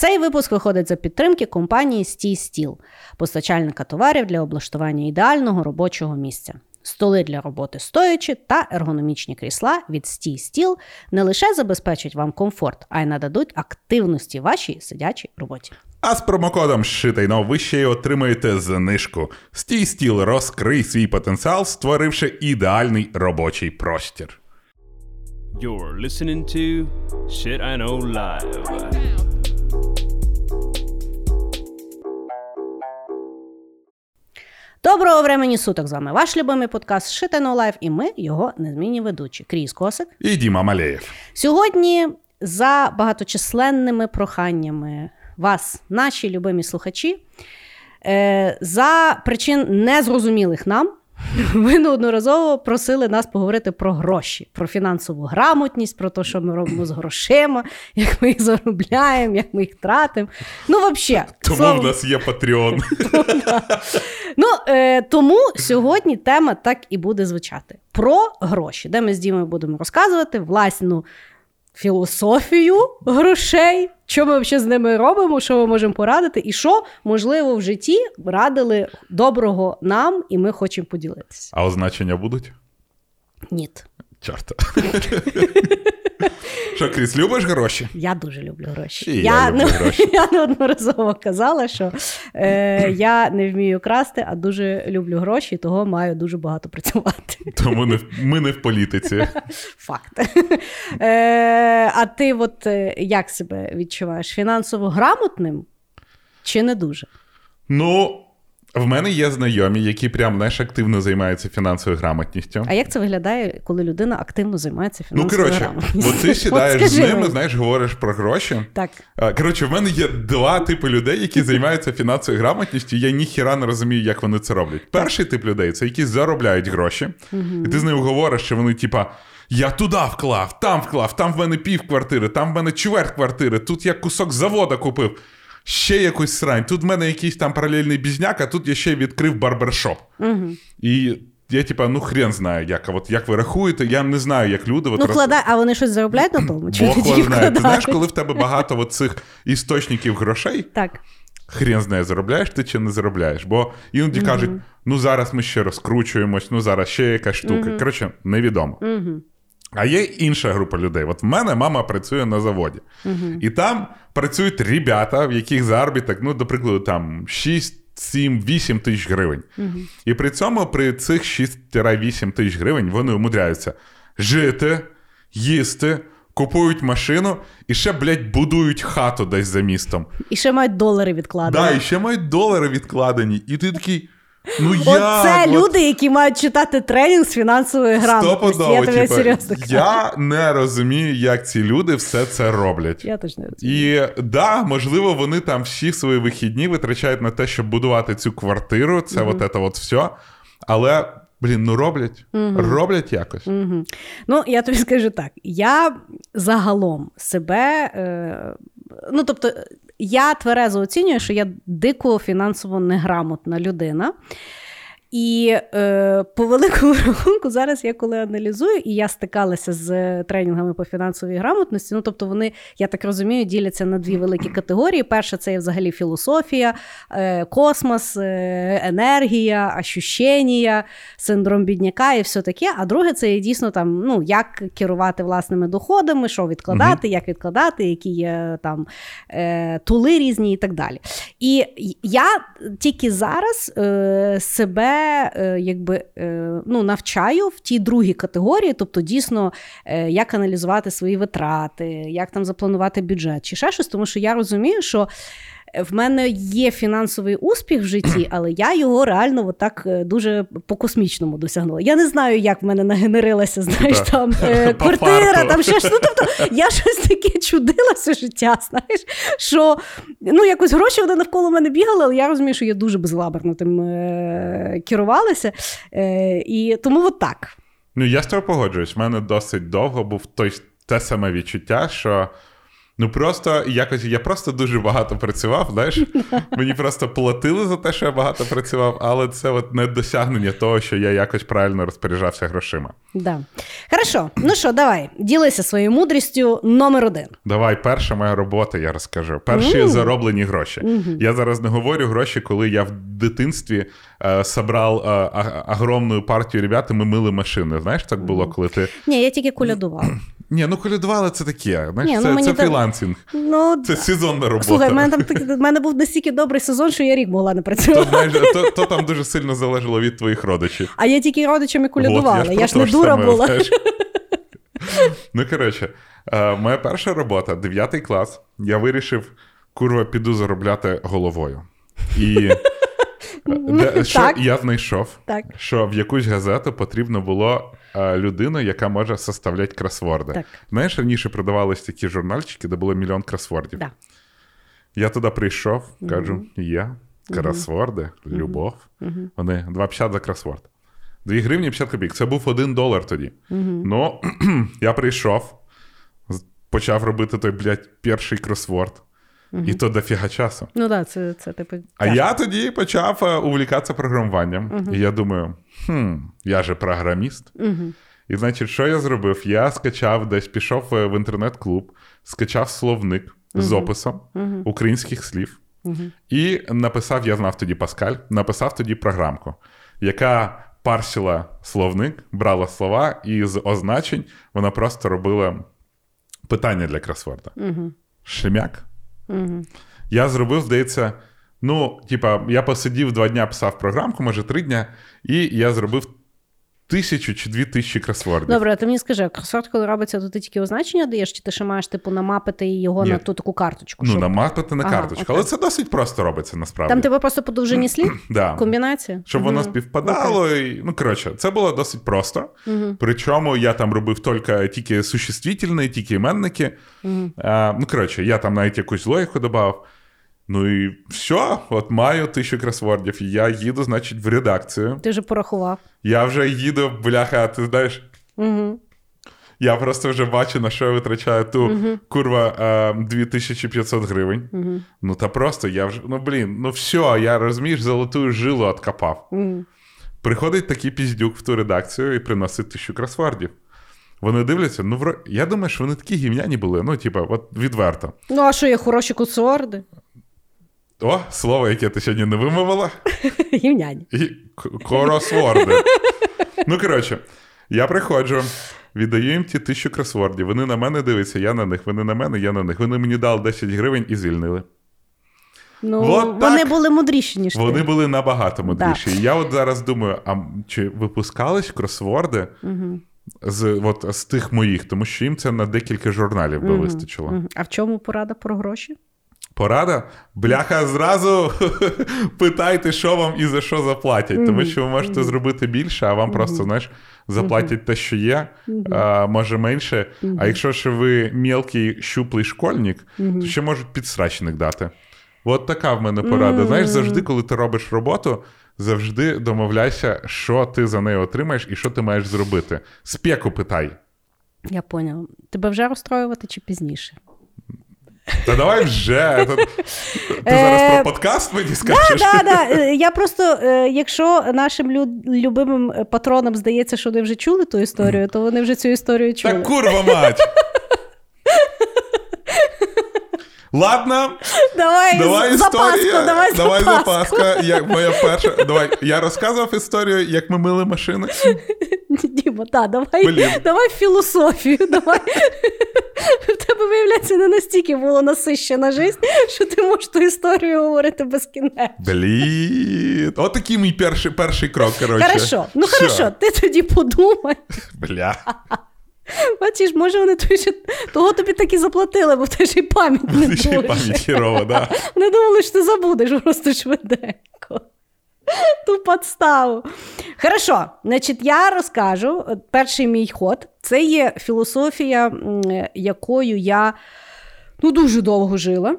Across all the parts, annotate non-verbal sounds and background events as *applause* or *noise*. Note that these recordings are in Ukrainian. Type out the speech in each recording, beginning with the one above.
Цей випуск виходить за підтримки компанії Стій Стіл, постачальника товарів для облаштування ідеального робочого місця. Столи для роботи стоячи та ергономічні крісла від стій стіл не лише забезпечать вам комфорт, а й нададуть активності вашій сидячій роботі. А з промокодом «Шитайно» ви ще й отримаєте знижку. Стій стіл розкрий свій потенціал, створивши ідеальний робочий простір. You're listening to Shit I Know Live. Доброго времені суток! З вами ваш любимий подкаст Shit I Know Live, і ми його незмінні ведучі. Кріс Косик. І Діма Малеєв. Сьогодні за багаточисленними проханнями вас, наші любимі слухачі, е, за причин незрозумілих нам. *laughs* Ви неодноразово просили нас поговорити про гроші, про фінансову грамотність, про те, що ми робимо з грошима, як ми їх заробляємо, як ми їх тратимо. Ну, взагалі. Тому в нас є Patreon. *laughs* Ну, е, Тому сьогодні тема так і буде звучати: про гроші, де ми з Дімою будемо розказувати власну філософію грошей, що ми взагалі з ними робимо, що ми можемо порадити, і що, можливо, в житті радили доброго нам, і ми хочемо поділитися. А означення будуть? Ні. Чорта. Що, *laughs* Кріс, любиш гроші? Я дуже люблю гроші. І я, я люблю гроші. *laughs* Я неодноразово казала, що е, я не вмію красти, а дуже люблю гроші, того маю дуже багато працювати. Тому не, ми не в політиці. *laughs* Факт. Е, А ти от е, як себе відчуваєш? Фінансово грамотним чи не дуже? Ну. В мене є знайомі, які прям знаєш, активно займаються фінансовою грамотністю. А як це виглядає, коли людина активно займається фінансовою ну, коротше, грамотністю? От ти сідаєш з ними, знаєш, говориш про гроші. Так. Коротше, в мене є два типи людей, які займаються фінансовою грамотністю. Я ніхіра не розумію, як вони це роблять. Перший тип людей це які заробляють гроші, угу. і ти з ними говориш, що вони, типа. Я туди вклав, там вклав, там в мене пів квартири, там в мене чверть квартири, тут я кусок завода купив ще якусь срань. Тут в мене якийсь там паралельний бізняк, а тут я ще відкрив барбершоп. Угу. І я, типа, ну хрен знаю, як от, як ви рахуєте, я не знаю, як люди. От, ну, вкладає, а вони щось заробляють на тому? Чи Бог знає. Ти знаєш, коли в тебе багато цих істочників грошей, так. хрен знає, заробляєш ти чи не заробляєш. Бо іноді угу. кажуть, ну зараз ми ще розкручуємось, ну зараз ще якась штука. Угу. Коротше, невідомо. Угу. А є інша група людей. От в мене мама працює на заводі, uh-huh. і там працюють ребята, в яких заробіток, ну, до прикладу, там 6, 7, 8 тисяч гривень. Uh-huh. І при цьому при цих 6-8 тисяч гривень вони умудряються жити, їсти. Купують машину і ще, блядь, будують хату десь за містом. І ще мають долари відкладені. Так, да, і ще мають долари відкладені. І ти такий. Ну, Оце як? люди, які мають читати тренінг з фінансової грамотності. Я типу, серйозно кажу. Я не розумію, як ці люди все це роблять. Я теж не розумію. І да, можливо, вони там всі свої вихідні витрачають на те, щоб будувати цю квартиру. Це mm-hmm. от це от все. Але. Блін, ну роблять, mm роблять якось. mm Ну, я тобі скажу так: я загалом себе, е, ну тобто, я тверезо оцінюю, що я дико фінансово неграмотна людина. І е, по великому *laughs* рахунку, зараз я коли аналізую, і я стикалася з тренінгами по фінансовій грамотності. Ну, тобто, вони, я так розумію, діляться на дві великі *clears throat* категорії. Перша це взагалі філософія, е, космос, е, енергія, ощущення, синдром бідняка і все таке. А друге, це є дійсно там, ну, як керувати власними доходами, що відкладати, угу. як відкладати, які є там е, тули різні і так далі. І я тільки зараз е, себе е, якби, е, ну, навчаю в тій другій категорії, тобто дійсно, е, як аналізувати свої витрати, як там запланувати бюджет чи ще щось, тому що я розумію, що. В мене є фінансовий успіх в житті, *clears throat* але я його реально отак е, дуже по-космічному досягнула. Я не знаю, як в мене нагенерилася, знаєш, там е, *laughs* квартира, там ще щось. Ну, тобто я щось таке чудила все життя. Знаєш, що ну, якось гроші вони навколо мене бігали, але я розумію, що я дуже безлаберно тим е, керувалася. Е, І тому от так. Ну, я з тобою погоджуюсь. У мене досить довго був той те саме відчуття, що. Ну просто якось я просто дуже багато працював. Знаєш, *laughs* мені просто платили за те, що я багато працював, але це от не досягнення того, що я якось правильно розпоряджався грошима. Да. Хорошо, ну що, давай, ділися своєю мудрістю номер один. Давай, перша моя робота, я розкажу. Перші mm. зароблені гроші. Mm-hmm. Я зараз не говорю гроші, коли я в дитинстві е, собрав е, огромну партію ребят, і ми мили машини. Знаєш, так було, коли ти. Ні, я тільки колядував. Ні, ну колядували це таке. Знаєш, Ні, ну, Це це фрілансинг. Ну, Це сезонна робота. Слухай, в мене там в мене був настільки добрий сезон, що я рік могла не працювати. То, то, то там дуже сильно залежало від твоїх родичів. А я тільки родичами колядувала. Вот, я ж, я ж не дура саме, була. Знаєш. Ну, коротше, е, моя перша робота, 9 клас, я вирішив, курва, піду заробляти головою. І де, що так. я знайшов, так. що в якусь газету потрібно було а, людину, яка може составляти кросворди. Так. Знаєш, раніше продавались такі журнальчики, де було мільйон кросвордів. Да. Я туди прийшов, кажу: є кросворди, любов. Вони 2,50 за кросворд. 2 гривні 50 копійок. Це був один долар тоді. Ну, *clears throat* я прийшов, почав робити той, блядь, перший кросворд. Угу. І то дофіга часу. Ну так, це це типу. А я тоді почав е, увлікатися програмуванням. Угу. І я думаю, хм, я же програміст. Угу. І значить, що я зробив? Я скачав десь, пішов е, в інтернет-клуб, скачав словник з описом українських слів. І написав: я знав тоді Паскаль, написав тоді програмку, яка парсила словник, брала слова, і з означень вона просто робила питання для кросворда. Шемяк. Я зробив, здається, ну, типа, я посидів два дня, писав програмку, може три дня, і я зробив тисячу чи дві тисячі кросвордів. Добре, а ти мені скажи, кросворд, коли робиться, то ти тільки означення даєш, чи ти ще маєш типу намапити його Ні. на ту таку карточку? Ну, щоб... намапити на ага, карточку. Окей. Але це досить просто робиться насправді. Там тебе просто подовжені *clears throat* слів? да. Комбінація? Щоб воно співпадало. І, Ну, коротше, це було досить просто. Причому я там робив тільки, тільки существительні, тільки іменники. А, ну, коротше, я там навіть якусь логіку додав. Ну і все, от маю тисячу кросвордів. Я їду, значить, в редакцію. Ти вже порахував. Я вже їду, бляха, ти знаєш. Угу. Я просто вже бачу, на що я витрачаю ту uh курва 2500 гривень. uh Ну та просто я вже. Ну блін, ну все, я розумієш, золоту жилу откопав. uh Приходить такий піздюк в ту редакцію і приносить тисячу кросвордів. Вони дивляться, ну вро... я думаю, що вони такі гівняні були, ну, типа, от відверто. Ну, а що є хороші кусорди? О, слово, яке ти сьогодні не вимовила. *laughs* Гівняні. Коросворди. Ну, коротше, я приходжу, віддаю їм ті тисячу кросвордів. Вони на мене дивляться, я на них, вони на мене, я на них. Вони мені дали 10 гривень і звільнили. Ну, от Вони так. були мудріші, ніж Вони були набагато мудріші. І я от зараз думаю: а чи випускались кросворди угу. з от, з тих моїх, тому що їм це на декілька журналів би угу. вистачило. Угу. А в чому порада про гроші? Порада? Бляха, зразу *laughs* питайте, що вам і за що заплатять. Тому що ви можете зробити більше, а вам просто, знаєш, заплатять те, що є, а, може менше. А якщо ж ви мілкий щуплий школьник, то ще можуть підсрачник дати. От така в мене порада. Знаєш, завжди, коли ти робиш роботу, завжди домовляйся, що ти за нею отримаєш і що ти маєш зробити. Спеку питай. Я поняла. Тебе вже розстроювати чи пізніше? Та давай вже. Ти зараз про е, подкаст мені скажеш? Так, так, так. Я просто, е, якщо нашим любимим патронам здається, що вони вже чули ту історію, то вони вже цю історію чули. Та курва мать! Ладно, давай давай запаску, історія. Давай, давай запаска. Як моя перша. Давай. Я розказував історію, як ми мили машини. *laughs* Діма, так, давай Блін. давай філософію. *laughs* давай. В тебе, виявляється, не настільки було насищена життя, що ти можеш ту історію говорити безкінечно. Блін. От такий мій перший перший крок. коротше. Хорошо, ну Що? хорошо, ти тоді подумай. Бля. Бачиш, може, вони тобі ще того тобі так і заплатили, бо в тебе ще й пам'ять не було. Ще й пам'ять хірова, да. Вони думали, що ти забудеш просто швиденько. *laughs* Ту подставу. Хорошо, значить, я розкажу перший мій ход. Це є філософія, якою я ну, дуже довго жила.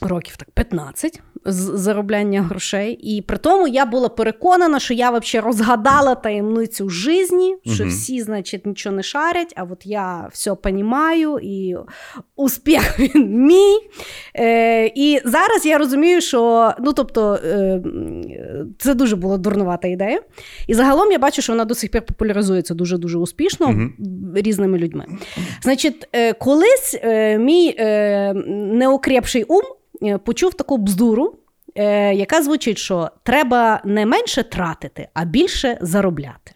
років так 15 з заробляння грошей. І при тому я була переконана, що я взагалі розгадала таємницю житті, що угу. всі, значить, нічого не шарять, а от я все розумію, і успіх *laughs* він мій. Е, І зараз я розумію, що ну, тобто, е, це дуже була дурнувата ідея. І загалом я бачу, що вона до сих пір популяризується дуже-дуже успішно угу. різними людьми. Значить, е, колись е, мій е, неокрепший ум. Е, почув таку бздуру, е, яка звучить, що треба не менше тратити, а більше заробляти.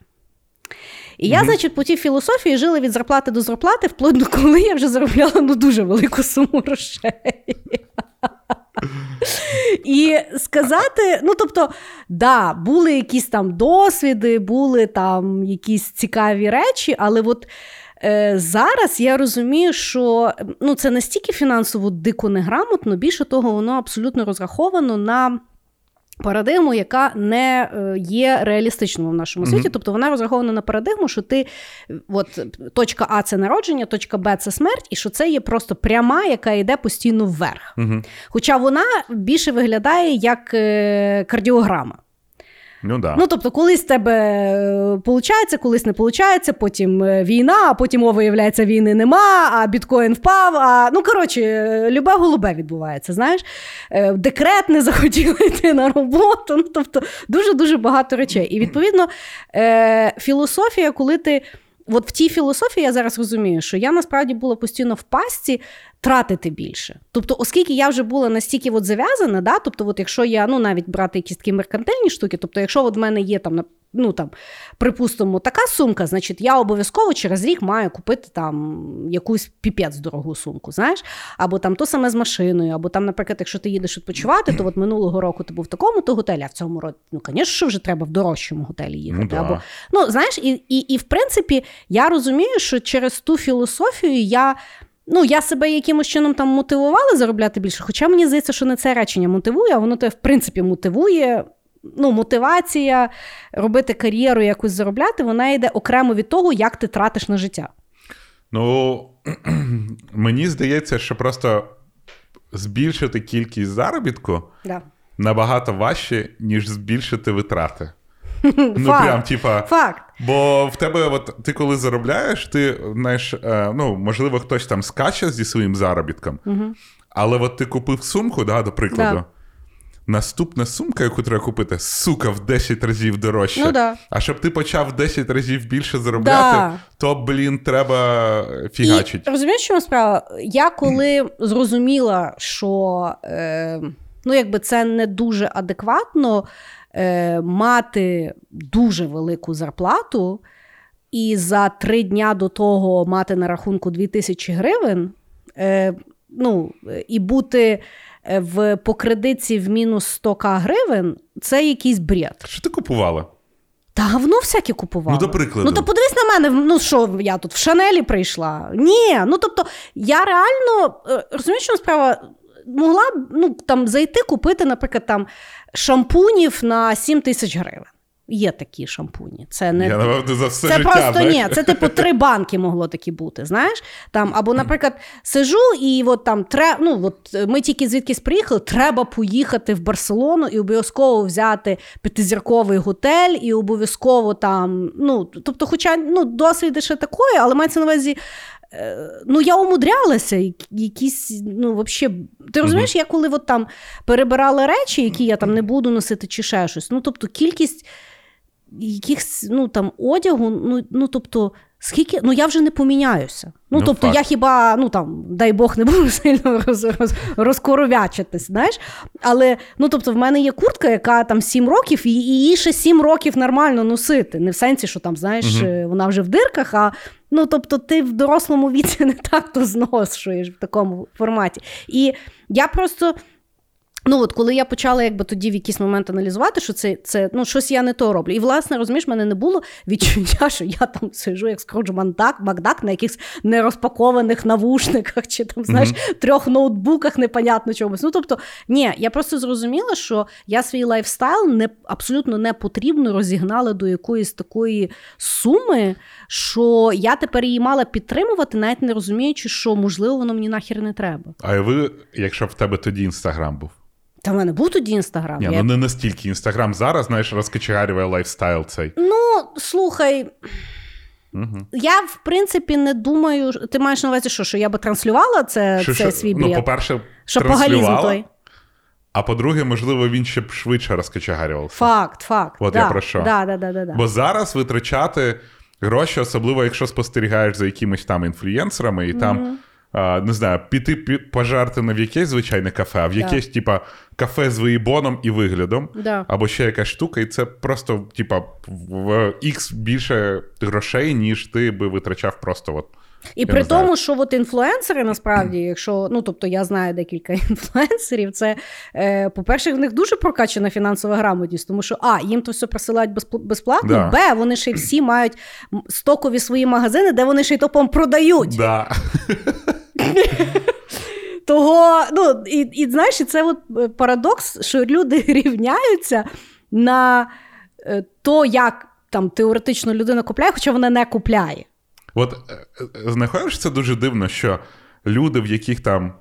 І я, значить, по тій філософії жила від зарплати до зарплати, вплоть до коли я вже заробляла ну, дуже велику суму грошей. І сказати, ну тобто, да, були якісь там досвіди, були там якісь цікаві речі, але от Е, зараз я розумію, що ну, це настільки фінансово дико неграмотно, більше того, воно абсолютно розраховано на. Парадигму, яка не е, є реалістичною в нашому світі, mm-hmm. тобто вона розрахована на парадигму, що ти от точка А це народження, точка Б це смерть, і що це є просто пряма, яка йде постійно вверх. Mm-hmm. Хоча вона більше виглядає як е, кардіограма. Ну, да. ну тобто, колись тебе виходить, колись не виходить, потім е, війна, а потім, о, виявляється, війни нема, а біткоін впав. А ну коротше, любе голубе відбувається. Знаєш, е, декрет не захотіли *laughs* йти на роботу. Ну, тобто, дуже дуже багато речей. І відповідно, е, філософія, коли ти. От в тій філософії я зараз розумію, що я насправді була постійно в пастці тратити більше. Тобто, оскільки я вже була настільки от зав'язана, да, тобто, от якщо я ну навіть брати якісь такі меркантильні штуки, тобто, якщо от в мене є там ну там, припустимо, така сумка, значить я обов'язково через рік маю купити там якусь піпець дорогу сумку, знаєш, або там то саме з машиною, або там, наприклад, якщо ти їдеш відпочивати, то от минулого року ти був в такому то готелі, а в цьому році, ну, звісно, вже треба в дорожчому готелі їхати. Ну, або, ну знаєш, і, і, і в принципі, я розумію, що через ту філософію я. Ну, я себе якимось чином там мотивувала заробляти більше, хоча мені здається, що не це речення мотивує, а воно те, в принципі, мотивує. Ну, Мотивація робити кар'єру, якусь заробляти, вона йде окремо від того, як ти тратиш на життя. Ну, *clears throat* мені здається, що просто збільшити кількість заробітку да. набагато важче, ніж збільшити витрати. *laughs* Ну, Факт. прям, типа. Факт. Бо в тебе, от ти коли заробляєш, ти знаєш, е, ну, можливо, хтось там скаче зі своїм заробітком, угу. але от ти купив сумку, да, до прикладу. Да. Наступна сумка, яку треба купити, сука, в 10 разів дорожче. Ну, да. А щоб ти почав в 10 разів більше заробляти, да. то, блін, треба фігачити. Розумієш, чому справа? Я коли зрозуміла, що е, ну, якби це не дуже адекватно е, мати дуже велику зарплату, і за три дня до того мати на рахунку 2000 гривень, е, ну, і бути е, в по кредитці в мінус 100к гривень, це якийсь бред. Що ти купувала? Та говно всяке купувала. Ну, до прикладу. Ну, то подивись на мене, ну що, я тут в Шанелі прийшла. Ні, ну тобто, я реально е, розумієш, що справа могла б ну, там зайти купити, наприклад, там шампунів на 7 тисяч гривень. Є такі шампуні. Це не Я, напевно, за все це життя, просто знаєш? ні. Це типу три банки могло такі бути. Знаєш, там або, наприклад, сижу, і от там тре, ну от ми тільки звідкись приїхали. Треба поїхати в Барселону і обов'язково взяти п'ятизірковий готель, і обов'язково там. Ну тобто, хоча ну досвід ще такої, але мається на увазі Е, ну, я умудрялася, якісь, ну, вообще, Ти розумієш, я коли от там перебирала речі, які я там не буду носити, чи ще щось. Ну, тобто, кількість якихось ну, там, одягу, ну, ну, тобто, скільки, ну, я вже не поміняюся. Ну, ну тобто, факт. я хіба, ну там, дай Бог, не буду *laughs* сильно роз, роз, розкоровячитись, знаєш. Але ну, тобто, в мене є куртка, яка там 7 років, і її ще 7 років нормально носити. Не в сенсі, що там, знаєш, угу. вона вже в дирках, а Ну, тобто, ти в дорослому віці *laughs* не так то зношуєш в такому форматі. І я просто Ну, от коли я почала якби тоді в якийсь момент аналізувати, що це це ну, щось я не то роблю. І, власне, розумієш, мене не було відчуття, що я там сижу, як Скрудж Мандак, Макдак на якихось нерозпакованих навушниках чи там, знаєш, mm-hmm. трьох ноутбуках, непонятно чомусь. Ну, тобто, ні, я просто зрозуміла, що я свій lifestyle не абсолютно не потрібно розігнала до якоїсь такої суми, що я тепер її мала підтримувати, навіть не розуміючи, що можливо воно мені нахер не треба. А ви, якщо в тебе тоді інстаграм був? Та в мене був тоді інстаграм. Ні, я... Ну не настільки інстаграм зараз, знаєш, розкачегарює lifestyle цей. Ну, слухай. Угу. Я, в принципі, не думаю. Ти маєш на увазі, що що я би транслювала це, що, це що, свій бред? Ну, по-перше, Шопоголізм той. А по-друге, можливо, він ще б швидше розкачегарювався. Факт, факт. От да, я про що. Да, да, да, да, Бо зараз витрачати гроші, особливо якщо спостерігаєш за якимись там інфлюєнсерами, і там. Не знаю, піти пожарти не в якесь звичайне кафе, а в якесь, да. типа, кафе з виїбоном і виглядом, да. або ще якась штука, і це просто, типа, в ікс більше грошей, ніж ти би витрачав просто. от. І при тому, що от інфлюенсери насправді, якщо ну тобто я знаю декілька *laughs* інфлюенсерів, це е, по-перше, в них дуже прокачана фінансова грамотність, тому що а, їм то все присилають безплатно, да. б, вони ще й всі мають стокові свої магазини, де вони ще й топом продають. Да. *laughs* *laughs* Того, ну, і, і знаєш, це от е, парадокс, що люди *laughs* рівняються на е, то, як там теоретично людина купляє, хоча вона не купляє. От е, знаходиш, це дуже дивно, що люди, в яких там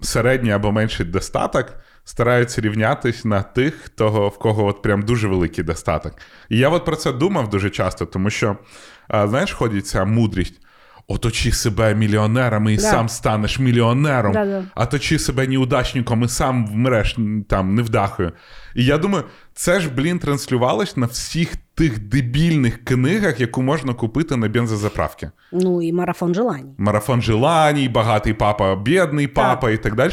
середній або менший достаток, стараються рівнятись на тих, того, в кого от прям дуже великий достаток. І я от про це думав дуже часто, тому що, знаєш, ходить ця мудрість оточи себе мільйонерами і да. сам станеш мільйонером, Да-да. а точи себе неудачником і сам вмреш там невдахою. І я думаю, це ж, блін, транслювалось на всіх тих дебільних книгах, яку можна купити на бензозаправки. Ну і марафон желаній. Марафон желаній, багатий папа, бідний папа так. і так далі.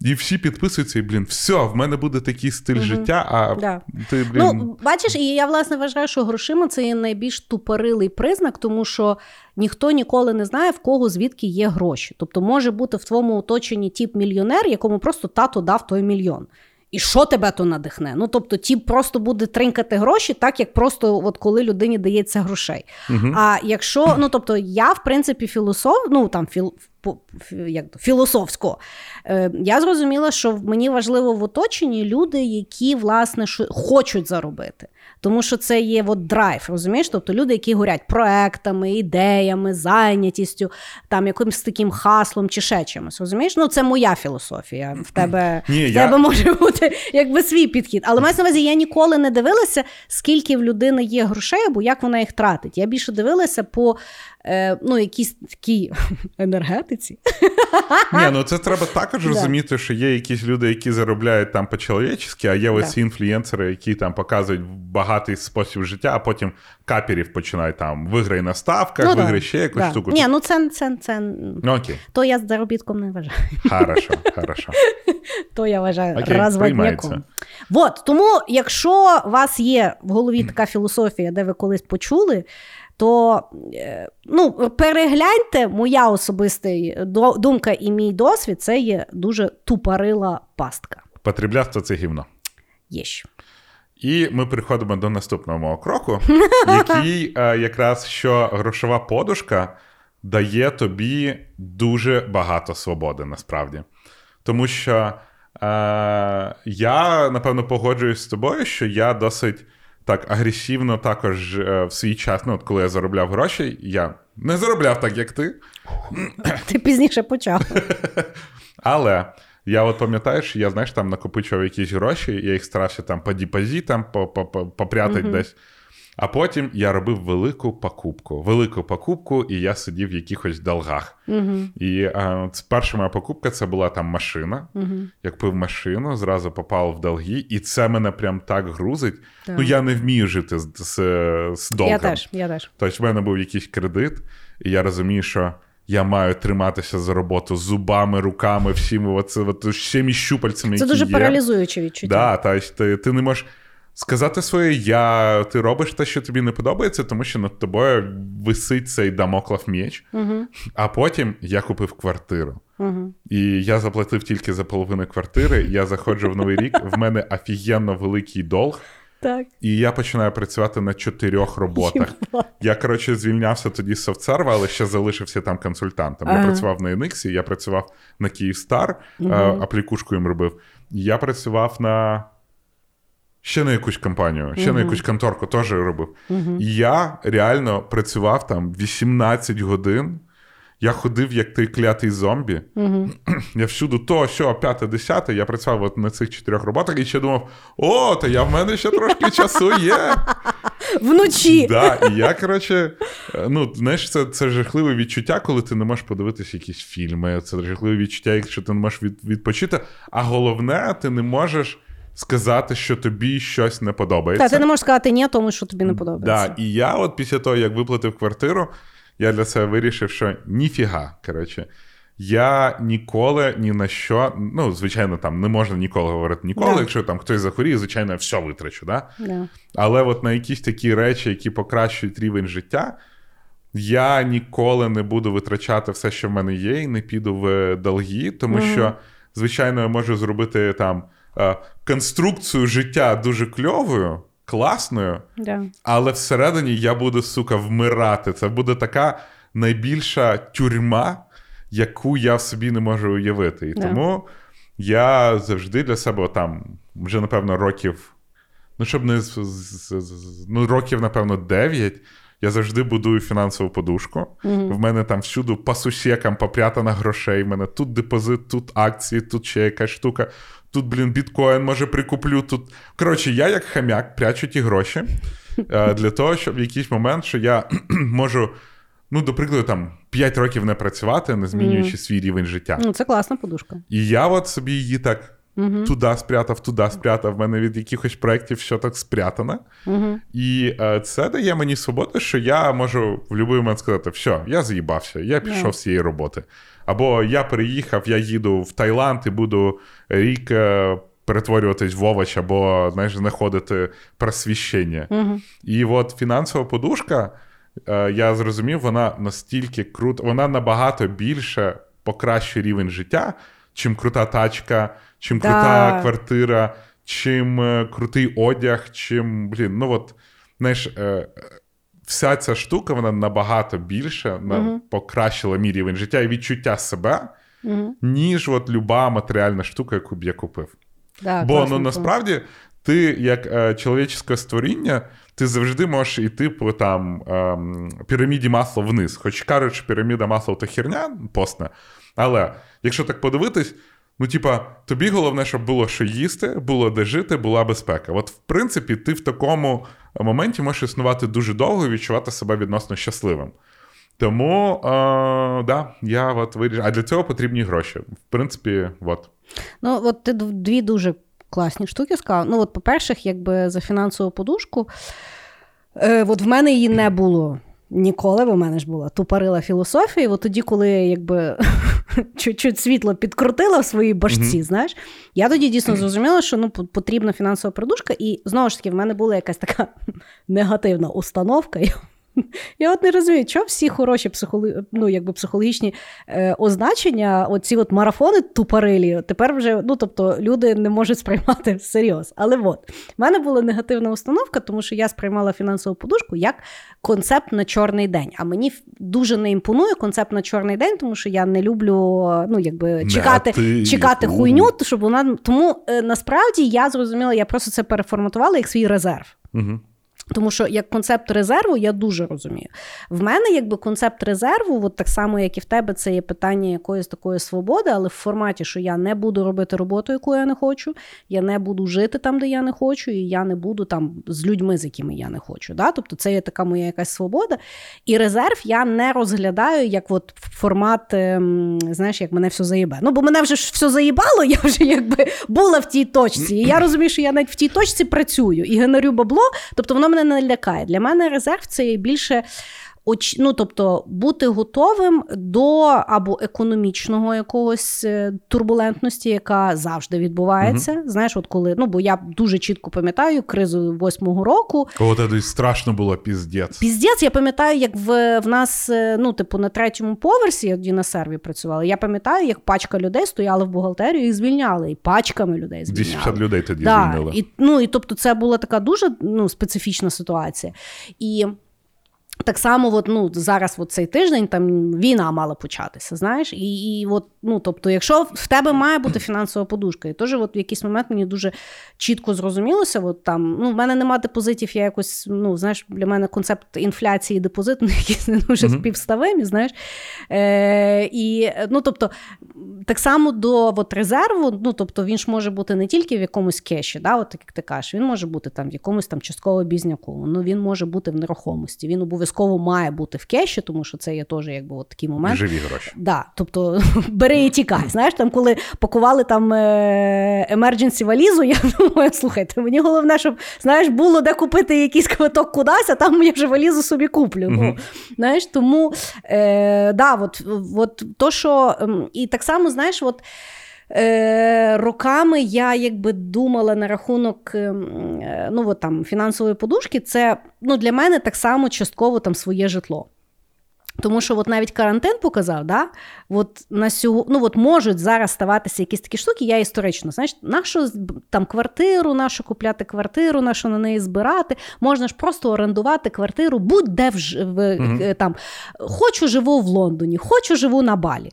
І всі підписуються, і блін, все, в мене буде такий стиль угу. життя. А да. ти блін... Ну, бачиш, і я власне вважаю, що грошима це є найбільш тупорилий признак, тому що ніхто ніколи не знає, в кого звідки є гроші. Тобто може бути в твоєму оточенні тіп мільйонер, якому просто тато дав той мільйон. І що тебе то надихне? Ну тобто, ті просто буде тринкати гроші, так як просто от коли людині дається грошей. uh А якщо ну тобто, я в принципі філософ, ну там філ, як то, філософсько, е, я зрозуміла, що мені важливо в оточенні люди, які власне хочуть заробити. Тому що це є от драйв, розумієш? Тобто люди, які горять проектами, ідеями, зайнятістю, там якимось таким хаслом чи ще чимось. Розумієш? Ну, це моя філософія. В тебе Ні, в тебе я... може бути якби свій підхід. Але маю на увазі, я ніколи не дивилася, скільки в людини є грошей, або як вона їх тратить. Я більше дивилася по е, ну, якійсь такій *laughs* енергетиці. Ні, ну це треба також розуміти, що є якісь люди, які заробляють там по-чоловічески, а є ось інфлюєнсери, які там показують багатий спосіб життя, а потім каперів починають там виграй на ставках, ну, виграй ще якусь штуку. Ні, ну це це, це ну, окей. то я з заробітком не вважаю. Хорошо, хорошо. *laughs* То я вважаю розводняком. Вот, тому, якщо у вас є в голові така філософія, де ви колись почули то е, ну, перегляньте, моя особиста думка і мій досвід це є дуже тупорила пастка. Потреблятство це гівно. Єщ. І ми переходимо до наступного мого кроку, *laughs* який е, якраз що грошова подушка дає тобі дуже багато свободи насправді. Тому що е, я, напевно, погоджуюсь з тобою, що я досить так агресивно також е, в свій час, ну, от коли я заробляв гроші, я не заробляв так, як ти. Ти пізніше почав. *laughs* Але я от пам'ятаю, що я, знаєш, там накопичував якісь гроші, я їх старався там по депозитам попрятати uh-huh. десь. А потім я робив велику покупку. Велику покупку, і я сидів в якихось долгах. Uh-huh. І а, перша моя покупка це була там машина. Uh-huh. Я купив машину, зразу попав в долги, і це мене прям так грузить. Так. Ну я не вмію жити з з, з долгом. Я теж, я теж. Тобто в мене був якийсь кредит, і я розумію, що. Я маю триматися за роботу зубами, руками, всіми оце, от, всіми щупальцями. Це які дуже є. паралізуюче відчуття. Да, тобто ти, ти не можеш сказати своє я, ти робиш те, що тобі не подобається, тому що над тобою висить цей дамоклав меч. Угу. А потім я купив квартиру. Угу. І я заплатив тільки за половину квартири. Я заходжу в новий рік, в мене офігенно великий долг. Так. І я починаю працювати на чотирьох роботах. Я, коротше, звільнявся тоді з софтсерва, але ще залишився там консультантом. Ага. Я працював на Enix, я працював на Київстар, аплікушку їм робив. Я працював на. Ще на якусь компанію, ще на якусь конторку теж робив. Мгм. І я реально працював там 18 годин. Я ходив як той клятий зомбі. Угу. *clears throat* Я всюди то, що, п'яте, десяте, я працював от на цих чотирьох роботах і ще думав: о, та я в мене ще трошки часу є. *laughs* Вночі. Да, і я, коротше, е, ну, знаєш, це, це жахливе відчуття, коли ти не можеш подивитися якісь фільми. Це жахливе відчуття, якщо ти не можеш від, відпочити. А головне, ти не можеш сказати, що тобі щось не подобається. Та ти не можеш сказати ні тому, що тобі не подобається. Да, і я, от після того, як виплатив квартиру, я для себе вирішив, що ніфіга. Коротше, я ніколи ні на що, ну, звичайно, там не можна ніколи говорити ніколи, Да. якщо там хтось захворіє, звичайно, я все витрачу. Да? Да. Але от на якісь такі речі, які покращують рівень життя, я ніколи не буду витрачати все, що в мене є, і не піду в долги, тому Мгм. що, звичайно, я можу зробити там е, конструкцію життя дуже кльовою, класною. Да. Але всередині я буду, сука, вмирати. Це буде така найбільша тюрма, яку я в собі не можу уявити. І Да. тому я завжди для себе там, вже, напевно, років, ну, щоб не ну, років, напевно, 9. Я завжди будую фінансову подушку. Мгм. В мене там всюди по сусікам попрятана грошей. В мене тут депозит, тут акції, тут ще якась штука. Тут, блін, біткоін, може, прикуплю. Тут. Коротше, я як хам'як прячу ті гроші е, для того, щоб в якийсь момент, що я *clears throat* можу, ну, до прикладу, там 5 років не працювати, не змінюючи свій рівень життя. Ну, це класна подушка. І я от собі її так Угу. туди спрятав, туди спрятав. В мене від якихось проєктів що так спрятано. Угу. І е, це дає мені свободу, що я можу в будь-який момент сказати: все, я заїбався, я пішов з цієї роботи. Або я переїхав, я їду в Таїланд і буду рік е, перетворюватись в овоч, або знаєш, знаходити просвіщення. Угу. І от фінансова подушка, е, я зрозумів, вона настільки крута, вона набагато більше покращує рівень життя, чим крута тачка, чим Да. крута квартира, чим е, крутий одяг, чим, блін, ну от, знаєш, вся ця штука, вона набагато більше на, Мгм. покращила мій рівень життя і відчуття себе, Угу. ніж от люба матеріальна штука, яку б я купив. Да, Бо ну насправді ти, як е, чоловічське створіння, ти завжди можеш йти по там ем, піраміді масла вниз. Хоч кажуть, що піраміда масла то херня постна. Але якщо так подивитись, ну типа, тобі головне, щоб було що їсти, було де жити, була безпека. От, в принципі, ти в такому моменті можеш існувати дуже довго і відчувати себе відносно щасливим. Тому, е, да, я от вирішив. А для цього потрібні гроші. В принципі, от. Ну, от ти дві дуже класні штуки сказав. Ну, от, по-перше, якби за фінансову подушку, е, от в мене її не було. Ніколи в мене ж була тупорила філософія. От тоді, коли я якби *laughs* чуть-чуть світло підкрутила в своїй башці, Мгм. знаєш, я тоді дійсно зрозуміла, що ну, потрібна фінансова придушка, І знову ж таки, в мене була якась така *laughs* негативна установка. Я, *laughs* я от не розумію, чого всі хороші психоло... ну, якби психологічні е, означення, оці от марафони тупорилі, тепер вже, ну тобто, люди не можуть сприймати *laughs* всерйоз. Але от, в мене була негативна установка, тому що я сприймала фінансову подушку як концепт на чорний день. А мені дуже не імпонує концепт на чорний день, тому що я не люблю ну, якби, чекати, Негатив. чекати хуйню, щоб вона. Тому е, насправді я зрозуміла, я просто це переформатувала як свій резерв. Угу. Тому що як концепт резерву я дуже розумію. В мене якби концепт резерву, от так само, як і в тебе, це є питання якоїсь такої свободи, але в форматі, що я не буду робити роботу, яку я не хочу, я не буду жити там, де я не хочу, і я не буду там з людьми, з якими я не хочу. Да? Тобто це є така моя якась свобода. І резерв я не розглядаю як от формат, ем, знаєш, як мене все заїбе. Ну, бо мене вже все заїбало, я вже якби була в тій точці. І я розумію, що я навіть в тій точці працюю і генерю бабло, тобто воно мене не лякає. Для мене резерв це є більше ну, тобто бути готовим до або економічного якогось е, турбулентності, яка завжди відбувається. Угу. Знаєш, от коли ну бо я дуже чітко пам'ятаю кризу восьмого року. Коли тоді страшно було піздець. Піздець, я пам'ятаю, як в в нас, е, ну, типу, на третьому поверсі я на серві працювала. Я пам'ятаю, як пачка людей стояла в бухгалтерію і звільняли, і пачками людей звільняли. 250 людей тоді да. звільнили. І, ну, і тобто, це була така дуже ну, специфічна ситуація. І так само, от, ну, зараз от цей тиждень там війна мала початися, знаєш, і і от, ну, тобто, якщо в тебе має бути фінансова подушка, і теж от в якийсь момент мені дуже чітко зрозумілося, от там, ну, в мене немає депозитів, я якось, ну, знаєш, для мене концепт інфляції і депозиту *laughs* якісь не дуже mm-hmm. співставимі, знаєш. Е, І, ну, тобто, так само до от, резерву, ну, тобто, він ж може бути не тільки в якомусь кеші, да, от, як ти кажеш, він може бути там в якомусь там частково бізняку, ну, він може бути в нерухомості, він обов'язково обов'язково має бути в кеші, тому що це є теж якби от такий момент. Живі гроші. Да, Тобто *laughs* бери і тікай. Знаєш, там, коли пакували там емердженсі валізу, я *laughs* думаю, слухайте, мені головне, щоб знаєш, було де купити якийсь квиток кудись, а там я вже валізу собі куплю. Ну, знаєш, Тому е, да, от, от то, що ем, і так само, знаєш, от. Е, Роками я якби думала на рахунок ем, е, ну, от там, фінансової подушки, це ну, для мене так само частково там своє житло. Тому що от навіть карантин показав, да, от на сього, ну от можуть зараз ставатися якісь такі штуки, я історично, знаєш, нашу там квартиру, нашу купляти квартиру, нашу на неї збирати. Можна ж просто орендувати квартиру, будь-де в, в, угу. там. Хочу живу в Лондоні, хочу живу на Балі.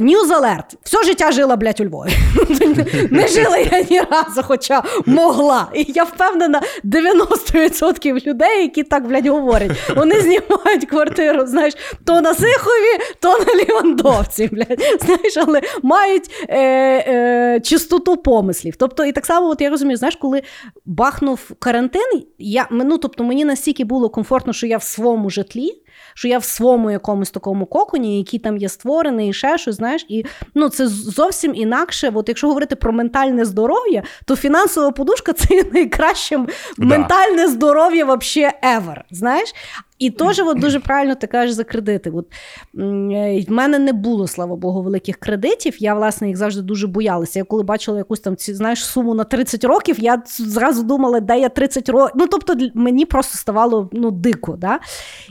Ньюз Алерт. Все життя жила, блядь, у Львові. *laughs* Не жила я ні разу, хоча могла. І я впевнена, 90% людей, які так, блядь, говорять, вони знімають квартиру, знаєш, то на Сихові, то на Лівандовці, блядь. Знаєш, але мають е, е, чистоту помислів. Тобто, і так само, от я розумію, знаєш, коли бахнув карантин, я, ну, тобто, мені настільки було комфортно, що я в своєму житлі що я в своєму якомусь такому коконі, який там є створений, і ще щось, знаєш, і ну це зовсім інакше. От якщо говорити про ментальне здоров'я, то фінансова подушка це найкраще да. ментальне здоров'я вообще ever, знаєш. І теж от дуже *clears throat* правильно ти кажеш за кредити. От, В мене не було, слава Богу, великих кредитів. Я, власне, їх завжди дуже боялася. Я коли бачила якусь там знаєш, суму на 30 років, я зразу думала, де я 30 років. Ну, тобто, мені просто ставало ну, дико. Да?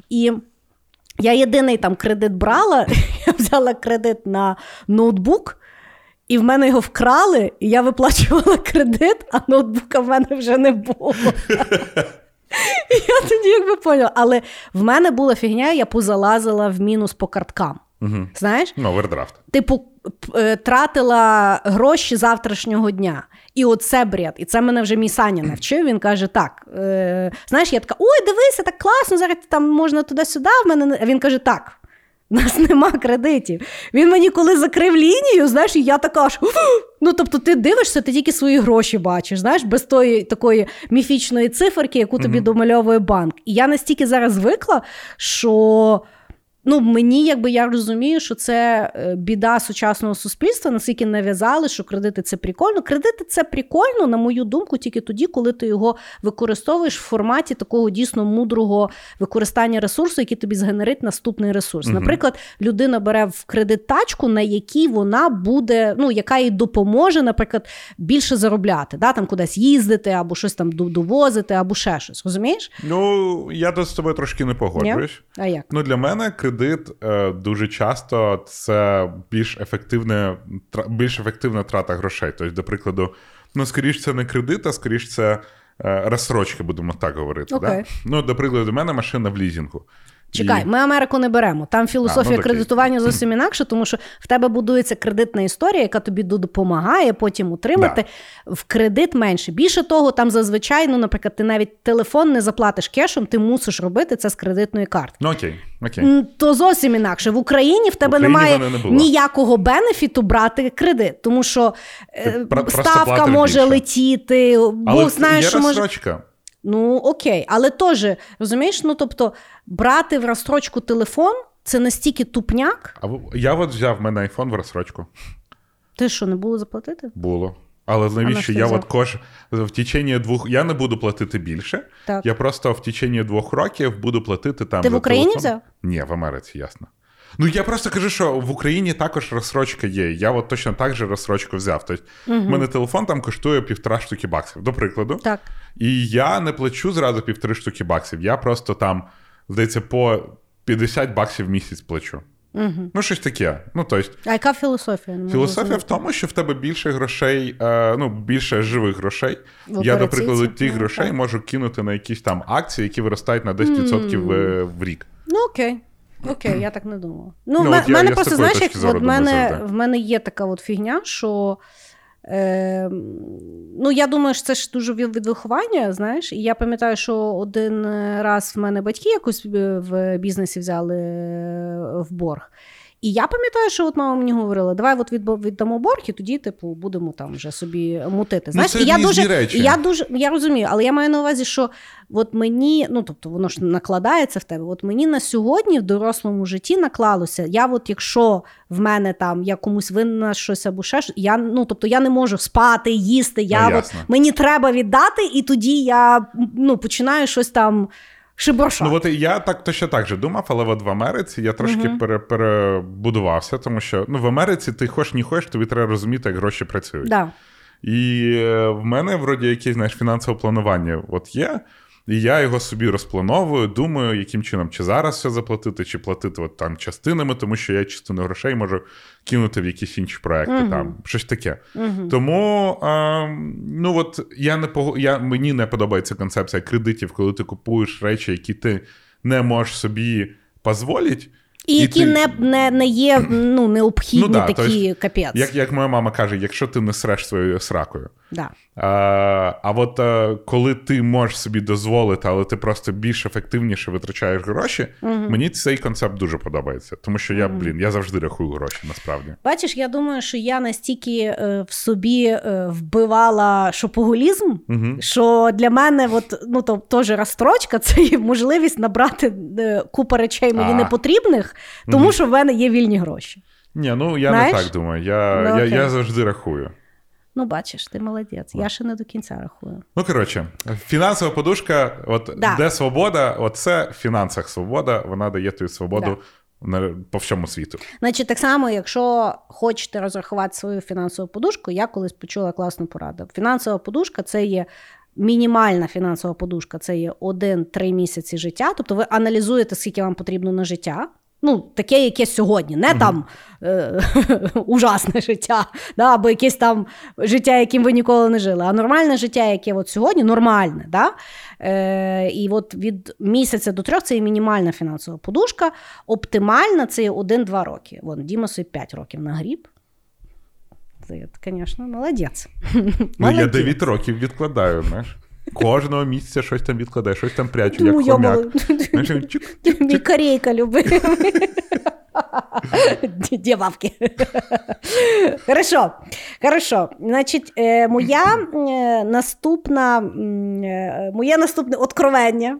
І я єдиний там кредит брала, *laughs* я взяла кредит на ноутбук, і в мене його вкрали, і я виплачувала *laughs* кредит, а ноутбука в мене вже не було. *laughs* Я тоді якби поняла. Але в мене була фігня, я позалазила в мінус по карткам. Знаєш? Ну, овердрафт. Типу, тратила гроші завтрашнього дня. І оце бред. І це мене вже мій Саня навчив. Він каже: так, е, знаєш, я така, ой, дивися, так класно, зараз там можна туди-сюди. В мене А він каже, так. У нас нема кредитів. Він мені коли закрив лінію, знаєш, і я така ж. Ну, тобто, ти дивишся, ти тільки свої гроші бачиш, знаєш, без тої такої міфічної циферки, яку тобі mm-hmm. домальовує банк. І я настільки зараз звикла, що. Ну, мені якби я розумію, що це е, біда сучасного суспільства, наскільки нав'язали, що кредити це прикольно. Кредити це прикольно, на мою думку, тільки тоді, коли ти його використовуєш в форматі такого дійсно мудрого використання ресурсу, який тобі згенерить наступний ресурс. Угу. Наприклад, людина бере в кредит тачку, на якій вона буде, ну яка їй допоможе, наприклад, більше заробляти, да, там кудись їздити, або щось там довозити, або ще щось. Розумієш? Ну я з тобою трошки не погоджуюсь. А як? Ну для мене кредит е, дуже часто це більш ефективне, більш ефективна трата грошей. Тобто, до прикладу, ну, скоріш, це не кредит, а скоріш це е, розсрочки, будемо так говорити. Okay. Да? Ну, До прикладу, у мене машина в лізінгу. Чекай, ми Америку не беремо. Там філософія а, ну, кредитування зовсім інакше, тому що в тебе будується кредитна історія, яка тобі допомагає потім утримати да. в кредит менше. Більше того, там зазвичай, ну, наприклад, ти навіть телефон не заплатиш кешем, ти мусиш робити це з кредитної карти. Ну окей, окей. То зовсім інакше. В Україні в тебе в Україні немає не ніякого бенефіту брати кредит, тому що ти е, ставка може більше. летіти, бо знаєш, що може. Ну окей, але теж розумієш, ну тобто брати в розстрочку телефон це настільки тупняк. А я от взяв в мене айфон в розстрочку. Ти що, не було заплатити? Було. Але навіщо я от кож в течение двох. Я не буду платити більше. Так. Я просто в течение двох років буду платити там. Ти в Україні телефон. взяв? Ні, в Америці, ясно. Ну я просто кажу, що в Україні також розсрочка є. Я от точно так же розсрочку взяв. Тобто, в мене телефон там коштує півтора штуки баксів, до прикладу. Так. І я не плачу зразу півтори штуки баксів. Я просто там, здається, по 50 баксів в місяць плачу. Угу. Ну, щось таке. Ну, тобто, А яка філософія? Не Філософія в тому, що в тебе більше грошей, е, ну більше живих грошей. В Я, до прикладу, тих Ну, грошей так. можу кинути на якісь там акції, які виростають на 10% в, в рік. Ну окей. Окей, я так не думала. Ну, Ну, в ме- я- мене я просто, знаєш, як от мене, в мене є така от фігня, що. Е, ну, я думаю, що це ж дуже від від виховання, знаєш. І я пам'ятаю, що один раз в мене батьки якось е, в бізнесі взяли е, в борг. І я пам'ятаю, що от мама мені говорила: давай от віддамо борг, і тоді, типу, будемо там вже собі мутити. Знаєш, це і я дуже, речі. і я дуже я розумію, але я маю на увазі, що от мені, ну тобто, воно ж накладається в тебе. От мені на сьогодні в дорослому житті наклалося. Я, от якщо в мене там я комусь винна щось або ще щось, я ну тобто я не можу спати, їсти. Я Ну, от, мені треба віддати, і тоді я ну починаю щось там шиброша. Ну от я так точно так же думав, але от в Америці я трошки пере, перебудувався, тому що ну в Америці ти хоч не хочеш, тобі треба розуміти, як гроші працюють. да. І е, в мене вроді якесь знаєш, фінансове планування от є. І я його собі розплановую, думаю, яким чином чи зараз все заплатити, чи платити от там частинами, тому що я частину грошей можу кинути в якісь інші проекти, там щось таке. Тому е, ну от я не я, мені не подобається концепція кредитів, коли ти купуєш речі, які ти не можеш собі дозволити. І, які ти- не, не, не є ну, необхідні Ну да, такі тобто, капець. Як, як моя мама каже, якщо ти не среш своєю сракою. Да. А, а от е, коли ти можеш собі дозволити, але ти просто більш ефективніше витрачаєш гроші, мені цей концепт дуже подобається. Тому що я, блін, я завжди рахую гроші насправді. Бачиш, я думаю, що я настільки е, в собі е, вбивала шопоголізм, що для мене, от, ну то теж розстрочка, це є можливість набрати купу речей мені А. непотрібних, тому що в мене є вільні гроші. Ні, ну я Знаєш? не так думаю. Я, Ну, я, я завжди рахую. Ну, бачиш, ти молодець. Я ще не до кінця рахую. Ну, коротше, фінансова подушка, от Да. де свобода, оце в фінансах свобода, вона дає тобі свободу на, по всьому світу. Значить, так само, якщо хочете розрахувати свою фінансову подушку, я колись почула класну пораду. Фінансова подушка це є. Мінімальна фінансова подушка це є 1-3 місяці життя. Тобто ви аналізуєте, скільки вам потрібно на життя. Ну, таке, яке сьогодні, не там е- *laughs* ужасне життя, да, або якесь там життя, яким ви ніколи не жили, а нормальне життя, яке от сьогодні, нормальне. Да? Е- і от від місяця до трьох це є мінімальна фінансова подушка. Оптимальна це є 1-2 роки. Вон, Діма собі 5 років нагріб. Це, звісно, молодець. Ну, я 9 років відкладаю, знаєш. Кожного місяця щось там відкладаю, щось там прячу, Ну, як я хомяк. *laughs* корейка любив. Дівавки. Хорошо. Хорошо. Значить, е, моя е, наступна, е, моє наступне откровення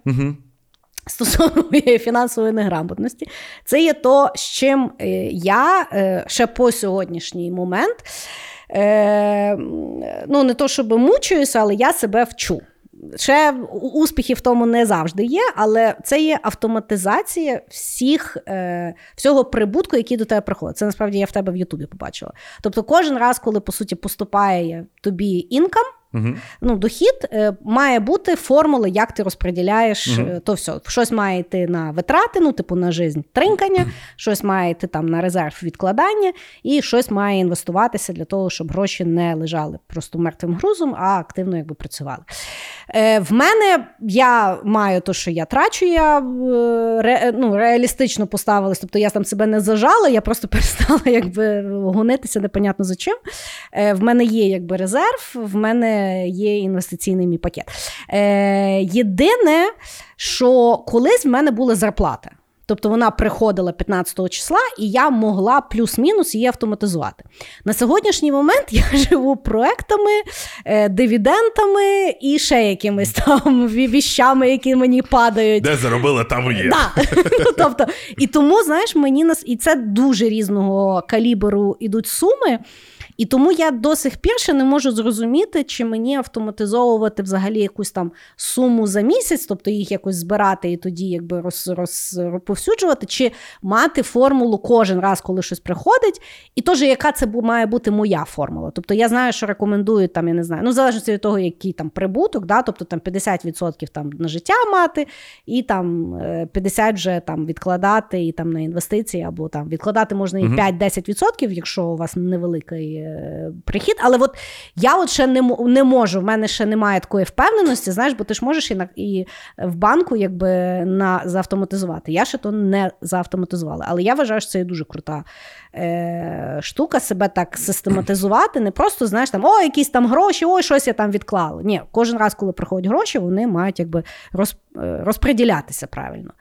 стосовно моєї фінансової неграмотності, це є то, з чим я ще по сьогоднішній момент. Е, ну, не то, щоб мучуюся, але я себе вчу. Ще успіхи в тому не завжди є, але це є автоматизація всіх, е, всього прибутку, який до тебе приходить. Це насправді я в тебе в Ютубі побачила. Тобто, кожен раз, коли по суті поступає тобі інкам, Угу. ну, дохід е, має бути формула, як ти розподіляєш е, то все. Щось має йти на витрати, ну, типу на жизнь тринкання, щось має йти там на резерв відкладання, і щось має інвестуватися для того, щоб гроші не лежали просто мертвим грузом, а активно якби працювали. Е, в мене я маю те, що я трачу, я е, ре, ну, реалістично поставилась, тобто я там себе не зажала, я просто *laughs* перестала якби гонитися непонятно за чим. Е, в мене є якби резерв, в мене є інвестиційний мій пакет. Е, єдине, що колись в мене була зарплата. Тобто вона приходила 15 числа, і я могла плюс-мінус її автоматизувати. На сьогоднішній момент я *laughs* живу проектами, е, дивідендами і ще якимись там *laughs* віщами, які мені падають. Де заробила, там і є. Да. ну, *laughs* тобто, і тому, знаєш, мені нас і це дуже різного калібру ідуть суми. І тому я до сих пір ще не можу зрозуміти, чи мені автоматизовувати взагалі якусь там суму за місяць, тобто їх якось збирати і тоді якби роз, роз, розповсюджувати, чи мати формулу кожен раз, коли щось приходить, і теж яка це має бути моя формула. Тобто я знаю, що рекомендують там, я не знаю, ну залежно від того, який там прибуток, да, тобто там 50% там на життя мати, і там 50% вже там відкладати і там на інвестиції, або там відкладати можна і 5-10%, якщо у вас невеликий е, прихід. Але от я от ще не не можу, в мене ще немає такої впевненості, знаєш, бо ти ж можеш і на і в банку якби на заавтоматизувати. Я ще то не заавтоматизувала. Але я вважаю, що це є дуже крута е, штука себе так систематизувати. Не просто знаєш там о, якісь там гроші, ой, щось я там відклала. Ні, кожен раз, коли приходять гроші, вони мають якби роз, е, розподілятися правильно.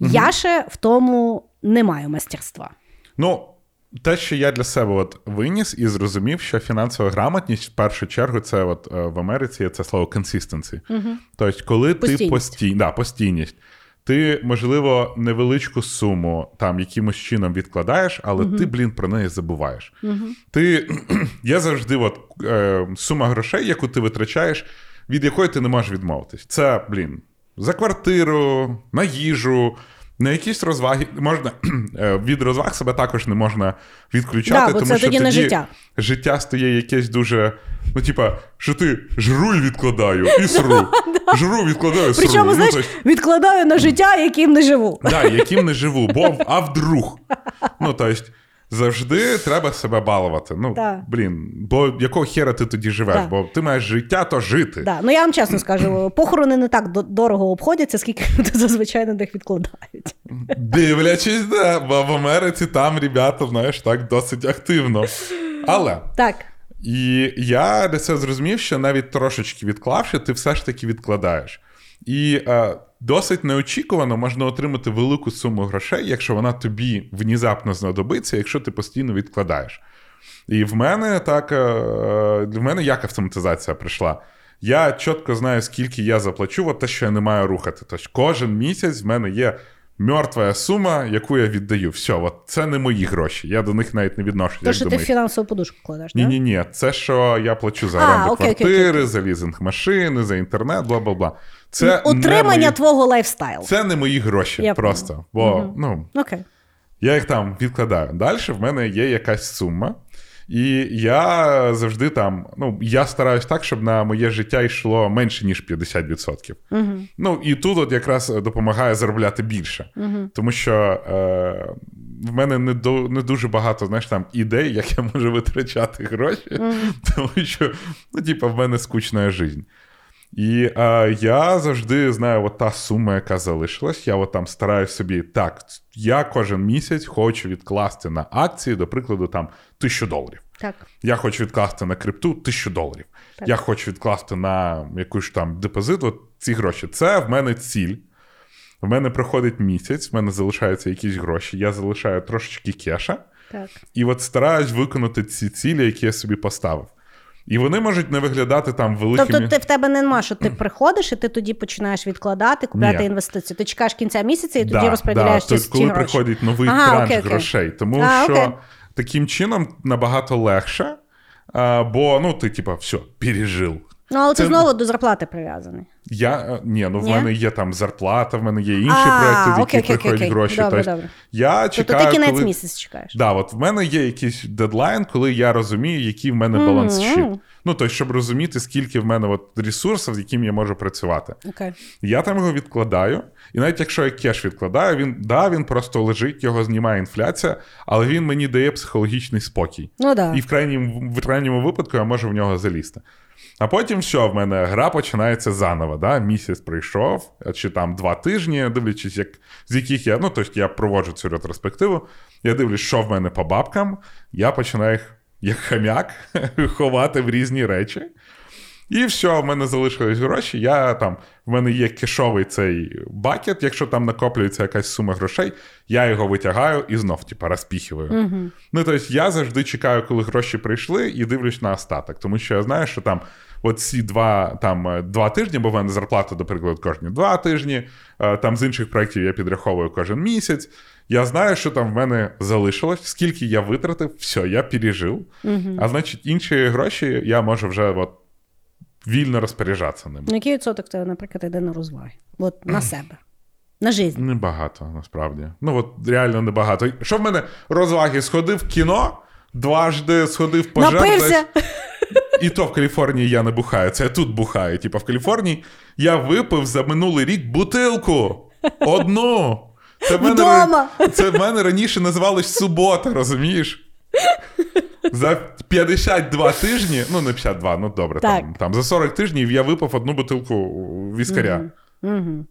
Угу. Я ще в тому не маю мастерства. Ну, те, що я для себе от виніс і зрозумів, що фінансова грамотність в першу чергу це от е, в Америці це слово consistency. Угу. Тобто, коли постійність. ти постій... да, постійність. Ти, можливо, невеличку суму там якимось чином відкладаєш, але uh ти, блін, про неї забуваєш. uh Ти *clears throat* я завжди, от е, сума грошей, яку ти витрачаєш, від якої ти не можеш відмовитись. Це, блін, за квартиру, на їжу, на якісь розваги можна *clears throat* е, від розваг себе також не можна відключати, да, бо тому це що тоді, тоді життя життя стає якесь дуже. Ну, типа, що ти жру і відкладаю, і сру. *laughs* Жру, відкладаю, сру. Причому, ну, знаєш, відкладаю на життя, яким не живу. Так, яким не живу, бо а вдруг. *laughs* Ну, тобто, Завжди треба себе балувати. Ну, да. блін, бо якого хера ти тоді живеш? Да. Бо ти маєш життя, то жити. Да. Ну я вам чесно скажу, похорони не так дорого обходяться, скільки люди зазвичай на них відкладають. Дивлячись, да, бо в Америці там ребята, знаєш, так досить активно. Але так. І я для цього зрозумів, що навіть трошечки відклавши, ти все ж таки відкладаєш. І е, досить неочікувано можна отримати велику суму грошей, якщо вона тобі внезапно знадобиться, якщо ти постійно відкладаєш. І в мене так, е, в мене як автоматизація прийшла. Я чітко знаю, скільки я заплачу, от те, що я не маю рухати. Тож кожен місяць в мене є мертва сума, яку я віддаю. Все, от це не мої гроші. Я до них навіть не відношу. То, що ти в фінансову подушку кладеш, Ні, ні, ні. Це що я плачу за оренду квартири, окей, окей. за лізинг машини, за інтернет, бла бла бла. Це Утримання мої... твого лайфстайлу. Це не мої гроші я просто. Бо, угу. ну, окей. Я їх там відкладаю. Далі в мене є якась сума. І я завжди там, ну, я стараюсь так, щоб на моє життя йшло менше, ніж 50%. Угу. Ну, і тут от якраз допомагає заробляти більше. угу. Тому що е, в мене не до, не дуже багато знаєш, там ідей, як я можу витрачати гроші, угу. *laughs* тому що, ну, типу, в мене скучна життя. І е, я завжди знаю, от та сума, яка залишилась. Я от там стараюсь собі так. Я кожен місяць хочу відкласти на акції, до прикладу, там тисячу доларів. Так. Я хочу відкласти на крипту тисячу доларів. Так. Я хочу відкласти на якусь там депозит. От ці гроші. Це в мене ціль. В мене проходить місяць, в мене залишаються якісь гроші. Я залишаю трошечки кеша. Так. І от стараюсь виконати ці цілі, які я собі поставив. І вони можуть не виглядати там великими... Тобто ти в тебе нема, що ти приходиш, і ти тоді починаєш відкладати, купляти Ні. інвестиції. Ти чекаєш кінця місяця і тоді да, розподіляєш да. ці Коли гроші. приходить новий ага, транш окей, грошей. Тому а, що окей. таким чином набагато легше, а, бо ну ти, типа, все, пережив. Ну, але це... ти знову до зарплати прив'язаний. Я е, ні, ну в ні? мене є там зарплата, в мене є інші а, проекти, в які окей, приходять окей, гроші. Добре, тобто, добре. Я чекаю, тобто ти кінець коли... місяць чекаєш. Да, от в мене є якийсь дедлайн, коли я розумію, який в мене баланс щит. Ну, тобто, щоб розуміти, скільки в мене от ресурсів, з яким я можу працювати. Okay. Я там його відкладаю, і навіть якщо я кеш відкладаю, він да, він просто лежить, його знімає інфляція, але він мені дає психологічний спокій. Ну, да. І в крайньому, в крайньому випадку я можу в нього залізти. А потім що, в мене гра починається заново. Да? Місяць прийшов, чи там два тижні, дивлячись, як, з яких я. Ну, тобто я проводжу цю ретроспективу. Я дивлюсь, що в мене по бабкам, я починаю їх як хам'як *laughs* ховати в різні речі. І все, в мене залишились гроші. Я там, В мене є кишовий цей бакет, якщо там накоплюється якась сума грошей, я його витягаю і знов, типу, розпіхиваю. Uh-huh. Ну, тобто, я завжди чекаю, коли гроші прийшли, і дивлюсь на остаток. Тому що я знаю, що там от ці два там, два тижні, бо в мене зарплата, до прикладу, кожні два тижні. Е, там з інших проєктів я підраховую кожен місяць. Я знаю, що там в мене залишилось, скільки я витратив, все, я пережив. Uh-huh. А значить, інші гроші я можу вже от вільно розпоряджатися ними. Ну, який відсоток тебе, наприклад, йде на розваги? От на себе. На життя. Небагато, насправді. Ну, от реально небагато. Що в мене розваги? Сходив в кіно, дважди сходив пожар. І то в Каліфорнії я не бухаю. Це я тут бухаю. Типа в Каліфорнії я випив за минулий рік бутилку. Одну. Це в мене, це в мене раніше називалось субота, розумієш? За 52 тижні, ну не 52, ну добре, там там за 40 тижнів я випав одну бутилку віскаря. Угу. Угу.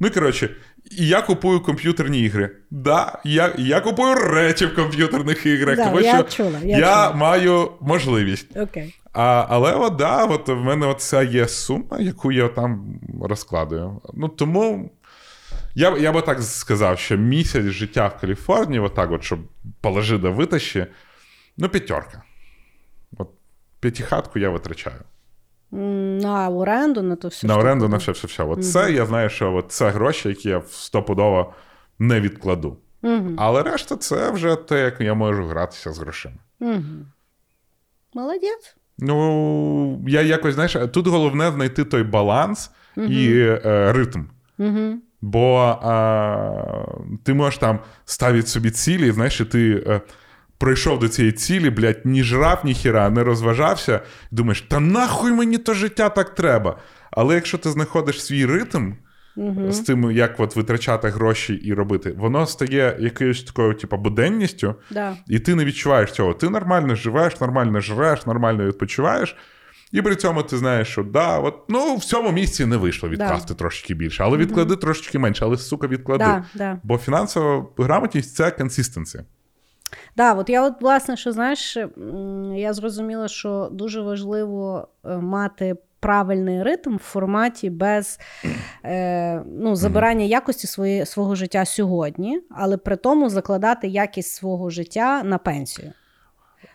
Ну і коротше, я купую комп'ютерні ігри. Да, Я я купую речі в комп'ютерних іграх, да, тому я що чула, я, я чула. маю можливість. Okay. А, Але от, да, от в мене оця є сума, яку я там розкладую. Ну Тому я я би так сказав, що місяць життя в Каліфорнії, отак, от, щоб положи до витащі, Ну, п'ятерка. От П'ятихатку я витрачаю. На оренду, на то все. На оренду, на все все все От Це я знаю, що от це гроші, які я стопудово не відкладу. Але решта це вже те, як я можу гратися з грошима. Молодець. Ну, я якось, знаєш, тут головне знайти той баланс і е, ритм. Угу. Бо а, ти можеш там ставити собі цілі, знаєш, і ти. Е, прийшов до цієї цілі, блядь, ні жрав, ні хіра, не розважався, думаєш, та нахуй мені то життя так треба. Але якщо ти знаходиш свій ритм угу. з тим, як от витрачати гроші і робити, воно стає якоюсь такою, типу, буденністю, да. і ти не відчуваєш цього. Ти нормально живеш, нормально жреш, нормально відпочиваєш. І при цьому ти знаєш, що да, от, ну в цьому місці не вийшло відкласти да. трошечки більше, але відклади mm трошечки менше, але сука, відклади. Да, да. Бо фінансова грамотність це консистенція. Да, от я, от, власне, що знаєш, я зрозуміла, що дуже важливо е, мати правильний ритм в форматі без е, ну, забирання якості своє, свого життя сьогодні, але при тому закладати якість свого життя на пенсію.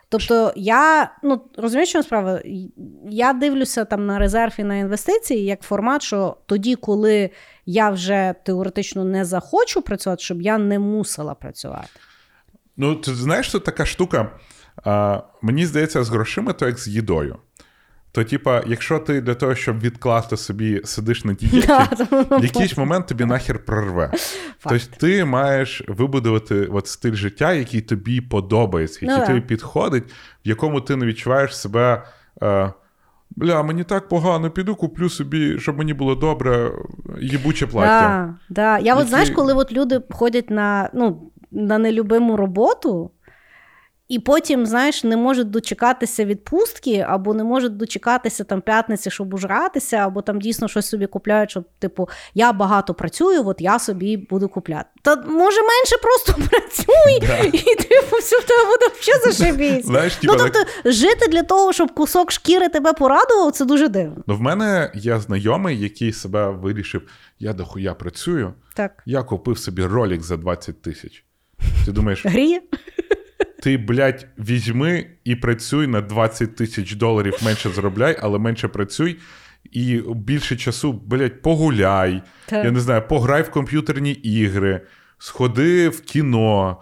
Тобто я ну розумієш, що справа? Я дивлюся там на резерв і на інвестиції як формат, що тоді, коли я вже теоретично не захочу працювати, щоб я не мусила працювати. Ну, ти знаєш, що така штука. А, Мені здається, з грошима, то як з їдою. То, типа, якщо ти для того, щоб відкласти собі, сидиш на дієті, *laughs* в якийсь момент тобі нахер прорве. Тобто ти маєш вибудувати от стиль життя, який тобі подобається, який ну, тобі підходить, в якому ти не відчуваєш себе. Е, Бля, мені так погано, піду, куплю собі, щоб мені було добре, їбуче плаття. Да, да. Я Які... от знаєш, коли от люди ходять на ну, на нелюбиму роботу, і потім, знаєш, не можуть дочекатися відпустки, або не можуть дочекатися там п'ятниці, щоб ужратися, або там дійсно щось собі купляють, щоб, типу, я багато працюю, от я собі буду купляти. Та може менше просто *laughs* працюй, да. і типу, все в тебе буде взагалі зашибісь. Знаєш, ну, тобто, жити для того, щоб кусок шкіри тебе порадував, це дуже дивно. Ну, в мене є знайомий, який себе вирішив: я дохуя працюю, так. я купив собі ролик за 20 тисяч. Ти думаєш, гріє? Ти, блядь, візьми і працюй на 20 тисяч доларів менше заробляй, але менше працюй. І більше часу, блядь, погуляй. Так. Я не знаю, пограй в комп'ютерні ігри, сходи в кіно.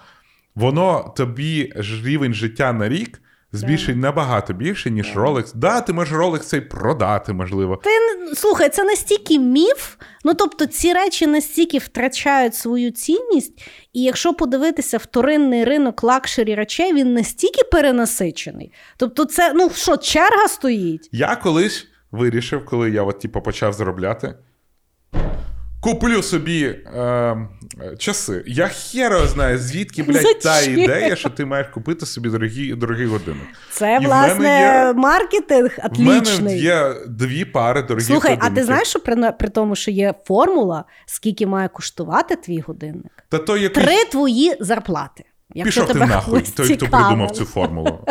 Воно тобі рівень життя на рік збільшить набагато більше, ніж Rolex. Да, ти можеш Rolex цей продати, можливо. Ти слухай, це настільки міф. Ну тобто, ці речі настільки втрачають свою цінність, і якщо подивитися вторинний ринок luxury речей, він настільки перенасичений. Тобто, це ну що, черга стоїть? Я колись вирішив, коли я от, типу, почав заробляти. Куплю собі е, часы. Я херо знаю, звідки, блядь, та ідея, що ти маєш купити собі дорогі дорогі години. Це, І власне, є, маркетинг отлічний. В мене є дві пари дорогих Слухай, годинників. а ти знаєш, що при, при тому, що є формула, скільки має коштувати твій годинник? Та то якийсь... Три твої зарплати. Пішов ти нахуй, той, хто придумав цю формулу.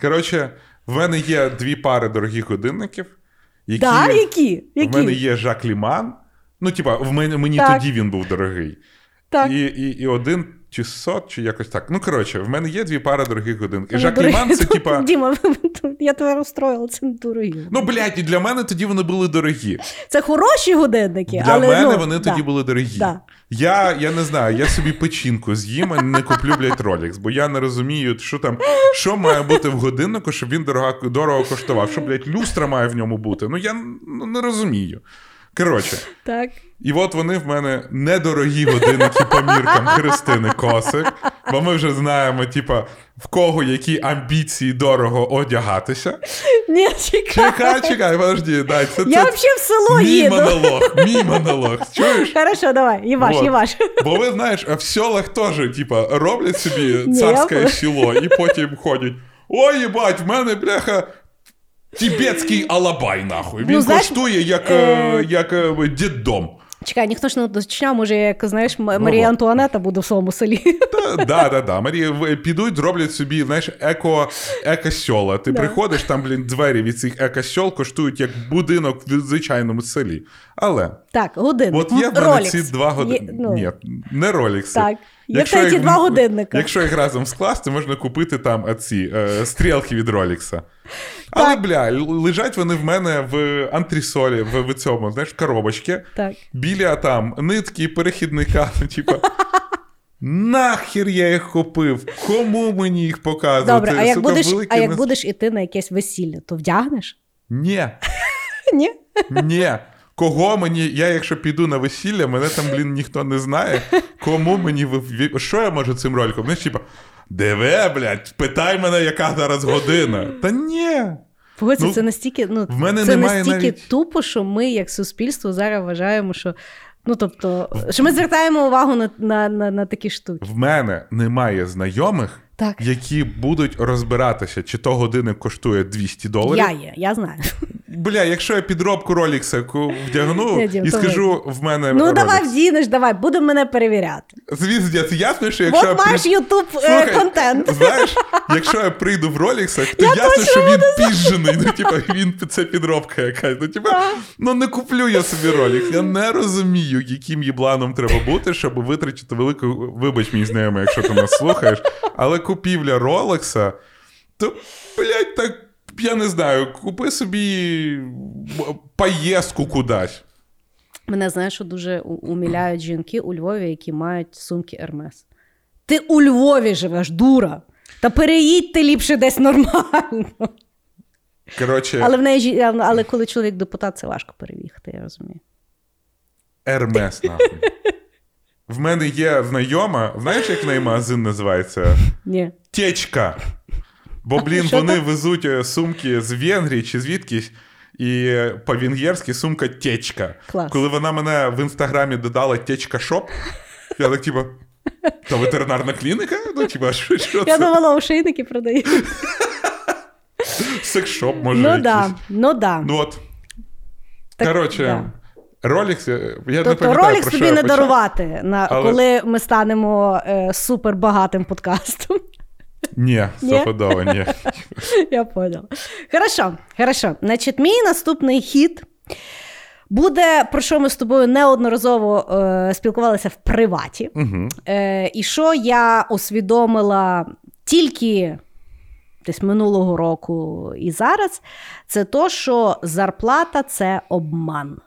Коротше, В мене є дві пари дорогих годинників, які, Да, які? які? в мене є Жак Ліман. Ну, типа, в мене мені Так. тоді він був дорогий. Так. І, і, і один чи сот, чи якось так. Ну, коротше, в мене є дві пари дорогих годинників. Ну, Жак. Ліман це типа. Діма, *laughs* я тебе розстроїла, це не дорогі. Ну, блядь, і для мене тоді вони були дорогі. Це хороші годинники, Для але мене ну, вони да. тоді були дорогі. Да. Я, я не знаю, я собі печінку з'їм, а не куплю, блядь, Rolex, бо я не розумію, що там, що має бути в годиннику, щоб він дорого, дорого коштував. Що, блядь, люстра має в ньому бути. Ну я ну, не розумію. Коротше, Так. і от вони в мене недорогі годинники по міркам Христини Косик, бо ми вже знаємо, типа, в кого які амбіції дорого одягатися. Ні, чекай. Чекай, чекай, подожди, дай, це, Я це взагалі в село мій їду. монолог, мій монолог. Чуєш? Хорошо, давай, Іваш, Вот. Іваш. Бо ви знаєш, а в селах теж, типа, роблять собі царське село і потім ходять. Ой, їбать, в мене, бляха. Тібетський алабай, нахуй. Він Ну, знаєш, коштує як, е... е, як е... діддом. Чекай, ніхто ж не уточняв, може, як знаєш, Марія вот. Антуанета буде в своєму селі. Так, да, да, да. Марія, підуть, зроблять собі, знаєш, еко, еко-сьола. Ти Да. приходиш, там, блін, двері від цих еко-сьол коштують як будинок в звичайному селі. Але Так, годинник. От є в мене Rolex. ці два години. Є, ну, Ні, не ролікси. Так. Є в тебе ці два годинника. Якщо їх разом скласти, можна купити там ці е, стрілки від Ролікса. Але, бля, лежать вони в мене в антрісолі, в, в цьому, знаєш, в коробочці. Так. Біля там нитки, перехідника. Ну, типа. *laughs* Нахер я їх купив? Кому мені їх показувати? Добре, а як, Сука, будеш, великі а як не- будеш іти на якесь весілля, то вдягнеш? Ні. *laughs* Ні? Ні. Кого мені, я якщо піду на весілля, мене там, блін, ніхто не знає. Кому мені що я можу цим роликом? Знаєш, типа, диви, блядь, питай мене, яка зараз година. Та ні. Погодься, Ну, це настільки, ну, в мене це немає настільки навіть- тупо, що ми, як суспільство, зараз вважаємо, що. Ну, тобто, що ми звертаємо увагу на, на, на, на такі штуки. В мене немає знайомих, Так. які будуть розбиратися, чи то годинник коштує 200 доларів. Я є, я знаю. Бля, якщо я підробку Ролікса вдягну Дім, і скажу, в мене. Ну, Rolex. давай вдінеш, давай, будемо мене перевіряти. Звісно, це ясно, що якщо От маєш Ютуб е, контент. Знаєш, якщо я прийду в роліксах, то Я ясно, що він піжений. Ну, типа, він це підробка якась. Ну, типа, ну не куплю я собі ролікс. Я не розумію, яким їбланом треба бути, щоб витратити велику. Вибач, мій знайомий, якщо ти нас слухаєш. Але купівля Ролекса, то, блядь, так. Я не знаю, купи собі поїздку кудись. Мене знаєш, що дуже у- умиляють жінки у Львові, які мають сумки Ермес. Ти у Львові живеш, дура. Та переїдь ти ліпше десь нормально. Коротше, Але в неї але коли чоловік депутат, це важко переїхати, я розумію. Ермес, нахуй. В мене є знайома, знаєш, як в неї магазин називається? Ні. Течка. Бо, блін, Що вони там? везуть е, сумки з Венгрії чи звідкись, і по-венгерськи сумка течка. Клас. Коли вона мене в інстаграмі додала течка шоп, я так, типа, то ветеринарна клініка? Ну, типа, що, що Я це? думала, ошейники продають. Секс-шоп, може. Ну якийсь. да, ну да. Ну от. Так, Коротше, Rolex, я не Тобто пам'ятаю, ролик про собі що не я почав. дарувати, на, Але- коли ми станемо е, супербагатим подкастом. Ні, Ні? стопудово, ні. *laughs* Я поняла. Хорошо, хорошо. Значить, мій наступний хід буде, про що ми з тобою неодноразово е, спілкувалися в приваті. Угу. Е, і що я усвідомила тільки десь минулого року і зараз, це то, що зарплата це обман.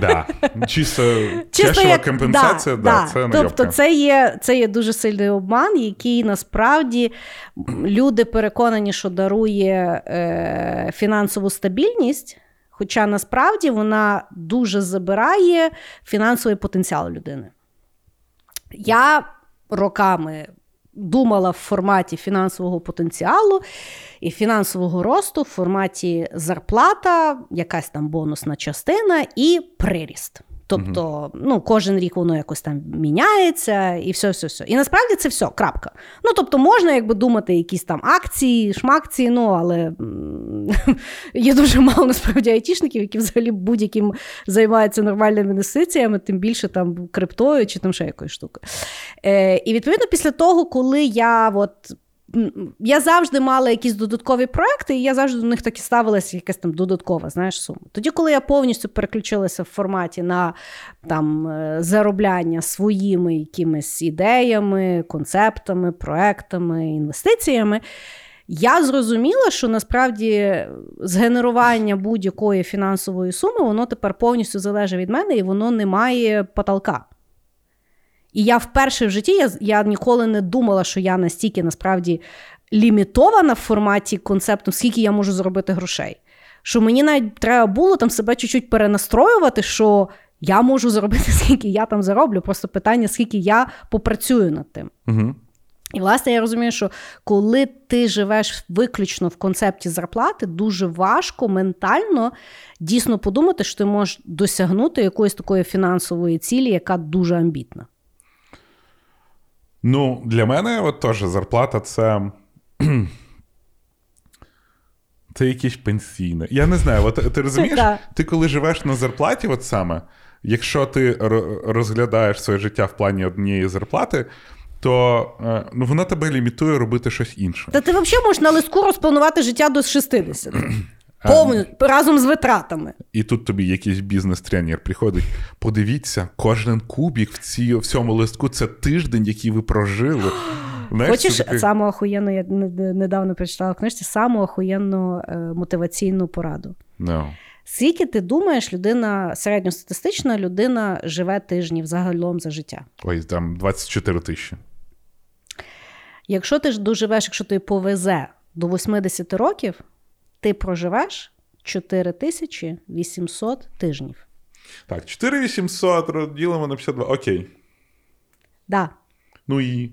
Да. Чисто, Чисто як- компенсація, да, да. це Тобто, це є, це є дуже сильний обман, який насправді люди переконані, що дарує е, фінансову стабільність. Хоча насправді вона дуже забирає фінансовий потенціал людини. Я роками думала в форматі фінансового потенціалу і фінансового росту в форматі зарплата, якась там бонусна частина і приріст. Тобто, ну, кожен рік воно якось там міняється, і все, все, все. І насправді це все, крапка. Ну, тобто, можна якби думати, якісь там акції, шмакції, ну, але *laughs* є дуже мало насправді айтішників, які взагалі будь-яким займаються нормальними інвестиціями, тим більше там криптою чи там ще якоюсь штукою. Е, і відповідно, після того, коли я от я завжди мала якісь додаткові проекти, і я завжди до них так і ставилася якась там додаткова знаєш, сума. Тоді, коли я повністю переключилася в форматі на там, е, заробляння своїми якимись ідеями, концептами, проектами, інвестиціями. Я зрозуміла, що насправді згенерування будь-якої фінансової суми, воно тепер повністю залежить від мене і воно не має потолка. І я вперше в житті я я ніколи не думала, що я настільки насправді лімітована в форматі концепту, скільки я можу зробити грошей. Що мені навіть треба було там себе чуть-чуть перенастроювати, що я можу зробити, *laughs* скільки я там зароблю. Просто питання, скільки я попрацюю над тим. Угу. І, власне, я розумію, що коли ти живеш виключно в концепті зарплати, дуже важко ментально дійсно подумати, що ти можеш досягнути якоїсь такої фінансової цілі, яка дуже амбітна. Ну, для мене от теж зарплата це. *clears throat* Це якесь пенсійне. Я не знаю, от ти розумієш, *laughs* ти коли живеш на зарплаті, от саме, якщо ти розглядаєш своє життя в плані однієї зарплати, то е, ну, вона тебе лімітує робити щось інше. Та ти взагалі можеш на листку розпланувати життя до 60. Повністю разом з витратами. І тут тобі якийсь бізнес-тренер приходить. Подивіться, кожен кубік в цій, в цьому листку це тиждень, який ви прожили. *gasps* Знаєш, Хочеш таки... саму охуєнну, я недавно прочитала в книжці саму охуєнну е, мотиваційну пораду. No. Скільки ти думаєш, людина середньостатистична людина живе тижнів загалом за життя? Ой, там 24 тисячі. Якщо ти ж доживеш, якщо ти повезе до 80 років, ти проживеш 4800 тижнів. Так, 4800 ділимо на 52. Окей. Да. Ну і.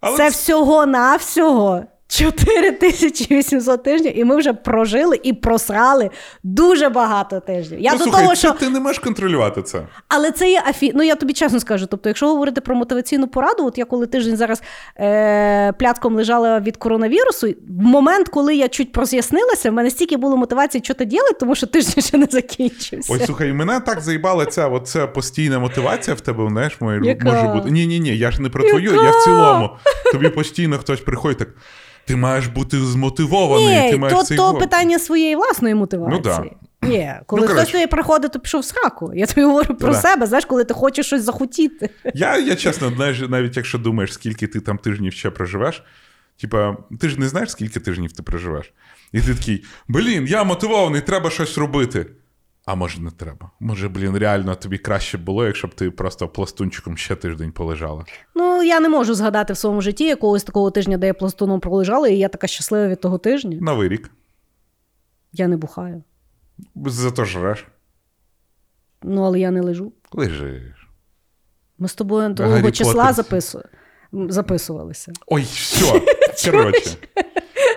Але... Це всього-навсього 4800 тижнів, і ми вже прожили і просрали дуже багато тижнів. Я ну, до слухай, того, що ти не можеш контролювати це. Але це є афі... Ну я тобі чесно скажу. Тобто, якщо говорити про мотиваційну пораду, от я коли тиждень зараз е... плятком лежала від коронавірусу, в момент, коли я чуть проз'яснилася, в мене стільки було мотивації, що ти ділити, тому що тиждень ще не закінчився. Ой, слухай, мене так заїбала ця оця постійна мотивація в тебе, знаєш, може бути. Ні, ні, ні, я ж не про твою, Яка? я в цілому. Тобі постійно хтось приходить так. Ти маєш бути змотивований. Ні, ти маєш то, цей то питання своєї власної мотивації. Ну, да. Ні, коли ну, хтось тобі приходить, то пішов в сраку. Я тобі говорю про да. себе, знаєш, коли ти хочеш щось захотіти. Я я чесно, знаєш, навіть якщо думаєш, скільки ти там тижнів ще проживеш, типа, ти ж не знаєш, скільки тижнів ти проживеш. І ти такий, блін, я мотивований, треба щось робити. А може не треба. Може, блін, реально тобі краще було, якщо б ти просто пластунчиком ще тиждень полежала. Ну, я не можу згадати в своєму житті якогось такого тижня, де я пластуном пролежала, і я така щаслива від того тижня. Новий рік. Я не бухаю. Зато жреш. Ну, але я не лежу. Лежиш. Ми з тобою другого числа запису... записувалися. Ой, все. *laughs* Коротше.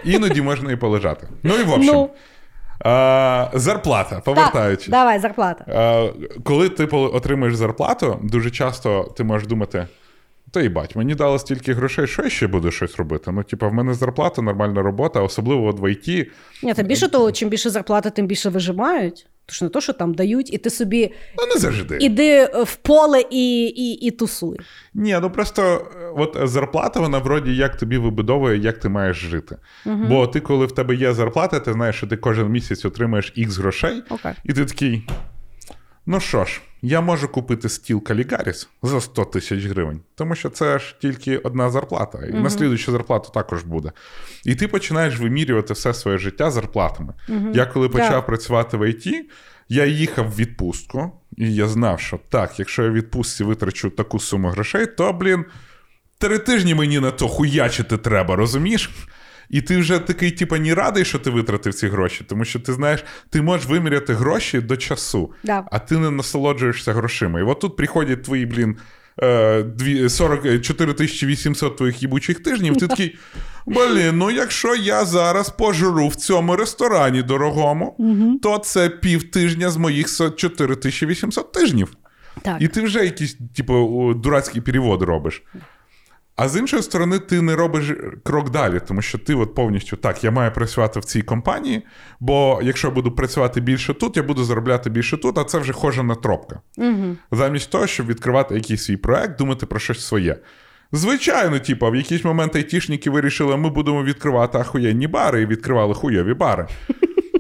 Іноді можна і полежати. Ну і в общем. Ну... А, Зарплата, повертаючись. Так, Давай, зарплата. А, Коли ти отримуєш зарплату, дуже часто ти можеш думати. Та й бать, мені дали стільки грошей, що я ще буду щось робити. Ну, типу, в мене зарплата, нормальна робота, особливо в IT. Ні, та більше того, чим більше зарплата, тим більше вижимають. Тож не то, що там дають, і ти собі ну, не завжди. іди в поле і і, і тусуй. Ні, ну просто е, от зарплата, вона вроді як тобі вибудовує, як ти маєш жити. Угу. Бо ти, коли в тебе є зарплата, ти знаєш, що ти кожен місяць отримаєш ікс грошей, okay. і ти такий. Ну що ж, я можу купити стіл Калігаріс за 100 тисяч гривень, тому що це ж тільки одна зарплата, і uh-huh. наслідуюча зарплата також буде. І ти починаєш вимірювати все своє життя зарплатами. Uh-huh. Я коли почав yeah. працювати в ІТ, я їхав в відпустку, і я знав, що так, якщо я в відпустці витрачу таку суму грошей, то, блін, три тижні мені на то хуячити треба, розумієш? І ти вже такий, типу, не радий, що ти витратив ці гроші, тому що ти знаєш, ти можеш виміряти гроші до часу, да. а ти не насолоджуєшся грошима. І от тут приходять твої, блін. 44 800 твоїх їбучих тижнів, ти такий. Блін, ну якщо я зараз пожру в цьому ресторані дорогому, угу. то це пів тижня з моїх 4800 тижнів. Так. І ти вже якийсь, типу, дурацький перевод робиш. А з іншої сторони, ти не робиш крок далі, тому що ти от повністю так, я маю працювати в цій компанії, бо якщо я буду працювати більше тут, я буду заробляти більше тут, а це вже хожена тропка. Угу. Замість того, щоб відкривати якийсь свій проект, думати про щось своє. Звичайно, типу, в якийсь момент айтішники вирішили, ми будемо відкривати ахуєнні бари і відкривали хуйові бари.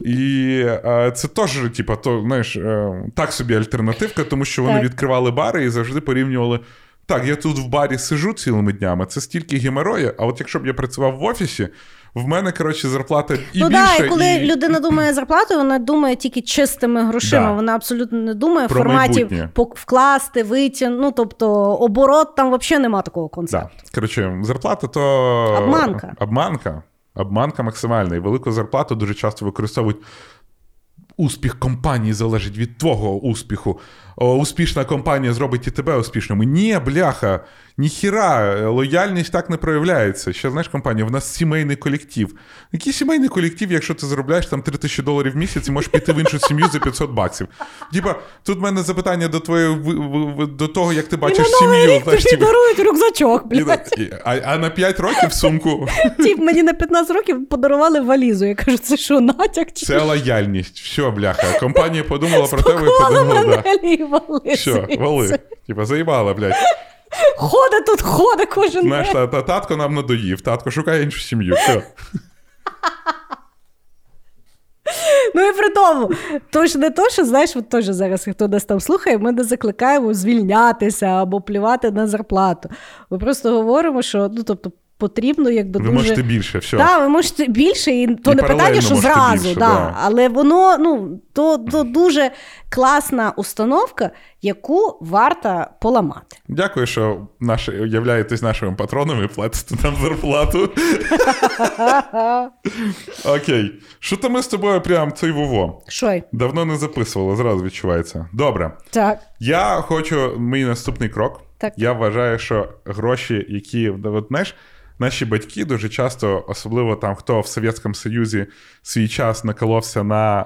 І е, це теж, типу, то, знаєш, е, так собі альтернативка, тому що вони Так. відкривали бари і завжди порівнювали. Так, я тут в барі сижу цілими днями, це стільки геморою, а от якщо б я працював в офісі, в мене, коротше, зарплата і ну більше, да, і коли і... людина думає зарплату, вона думає тільки чистими грошима. Да. Вона абсолютно не думає в Про форматі майбутнє. вкласти, витягнути. Ну тобто оборот там взагалі нема такого концепту. Да. Коротше, зарплата то Обманка. Обманка. Обманка максимальна. І велику зарплату дуже часто використовують. Успіх компанії залежить від твого успіху. Успішна компанія зробить і тебе успішним. Ні, бляха, ніхіра, лояльність так не проявляється. Ще знаєш, компанія, в нас сімейний колектив. Який сімейний колектив, якщо ти заробляєш там 3 тисячі доларів в місяць і можеш піти в іншу сім'ю за 500 баксів? Типа, тут в мене запитання до твоєї до того, як ти І бачиш на новий сім'ю. рік знаєш, тобі дарують рюкзачок. Блядь. і- а, а на 5 років сумку Тіп, мені на 15 років подарували валізу. Я кажу, це що, натяк чи це лояльність. Все, бляха. Компанія подумала про тебе і подумала, да. Вали. Звідси. вали. Типа, заїбала, блядь. Ходить тут, ходить кожен Знаєш, та, та, татко нам надоїв, татко шукає іншу сім'ю. Все. Ну і при тому, то ж не то, що знаєш, от теж зараз хто нас там слухає, ми не закликаємо звільнятися або плювати на зарплату. Ми просто говоримо, що ну тобто потрібно якби Ви дуже. можете більше, все. Так, ви можете більше, і то І не питання, що зразу, більше, да. да. але воно ну, то, то дуже класна установка, яку варто поламати. Дякую, що наші, являєтесь нашими патронами і платите нам зарплату. *laughs* Окей. Що то ми з тобою прям цей вово? Що? Давно не записували, зразу відчувається. Добре. Так. Я хочу мій наступний крок. Так. Я вважаю, що гроші, які от, знаєш, наші батьки дуже часто, особливо там, хто в Совєтському Союзі свій час наколовся на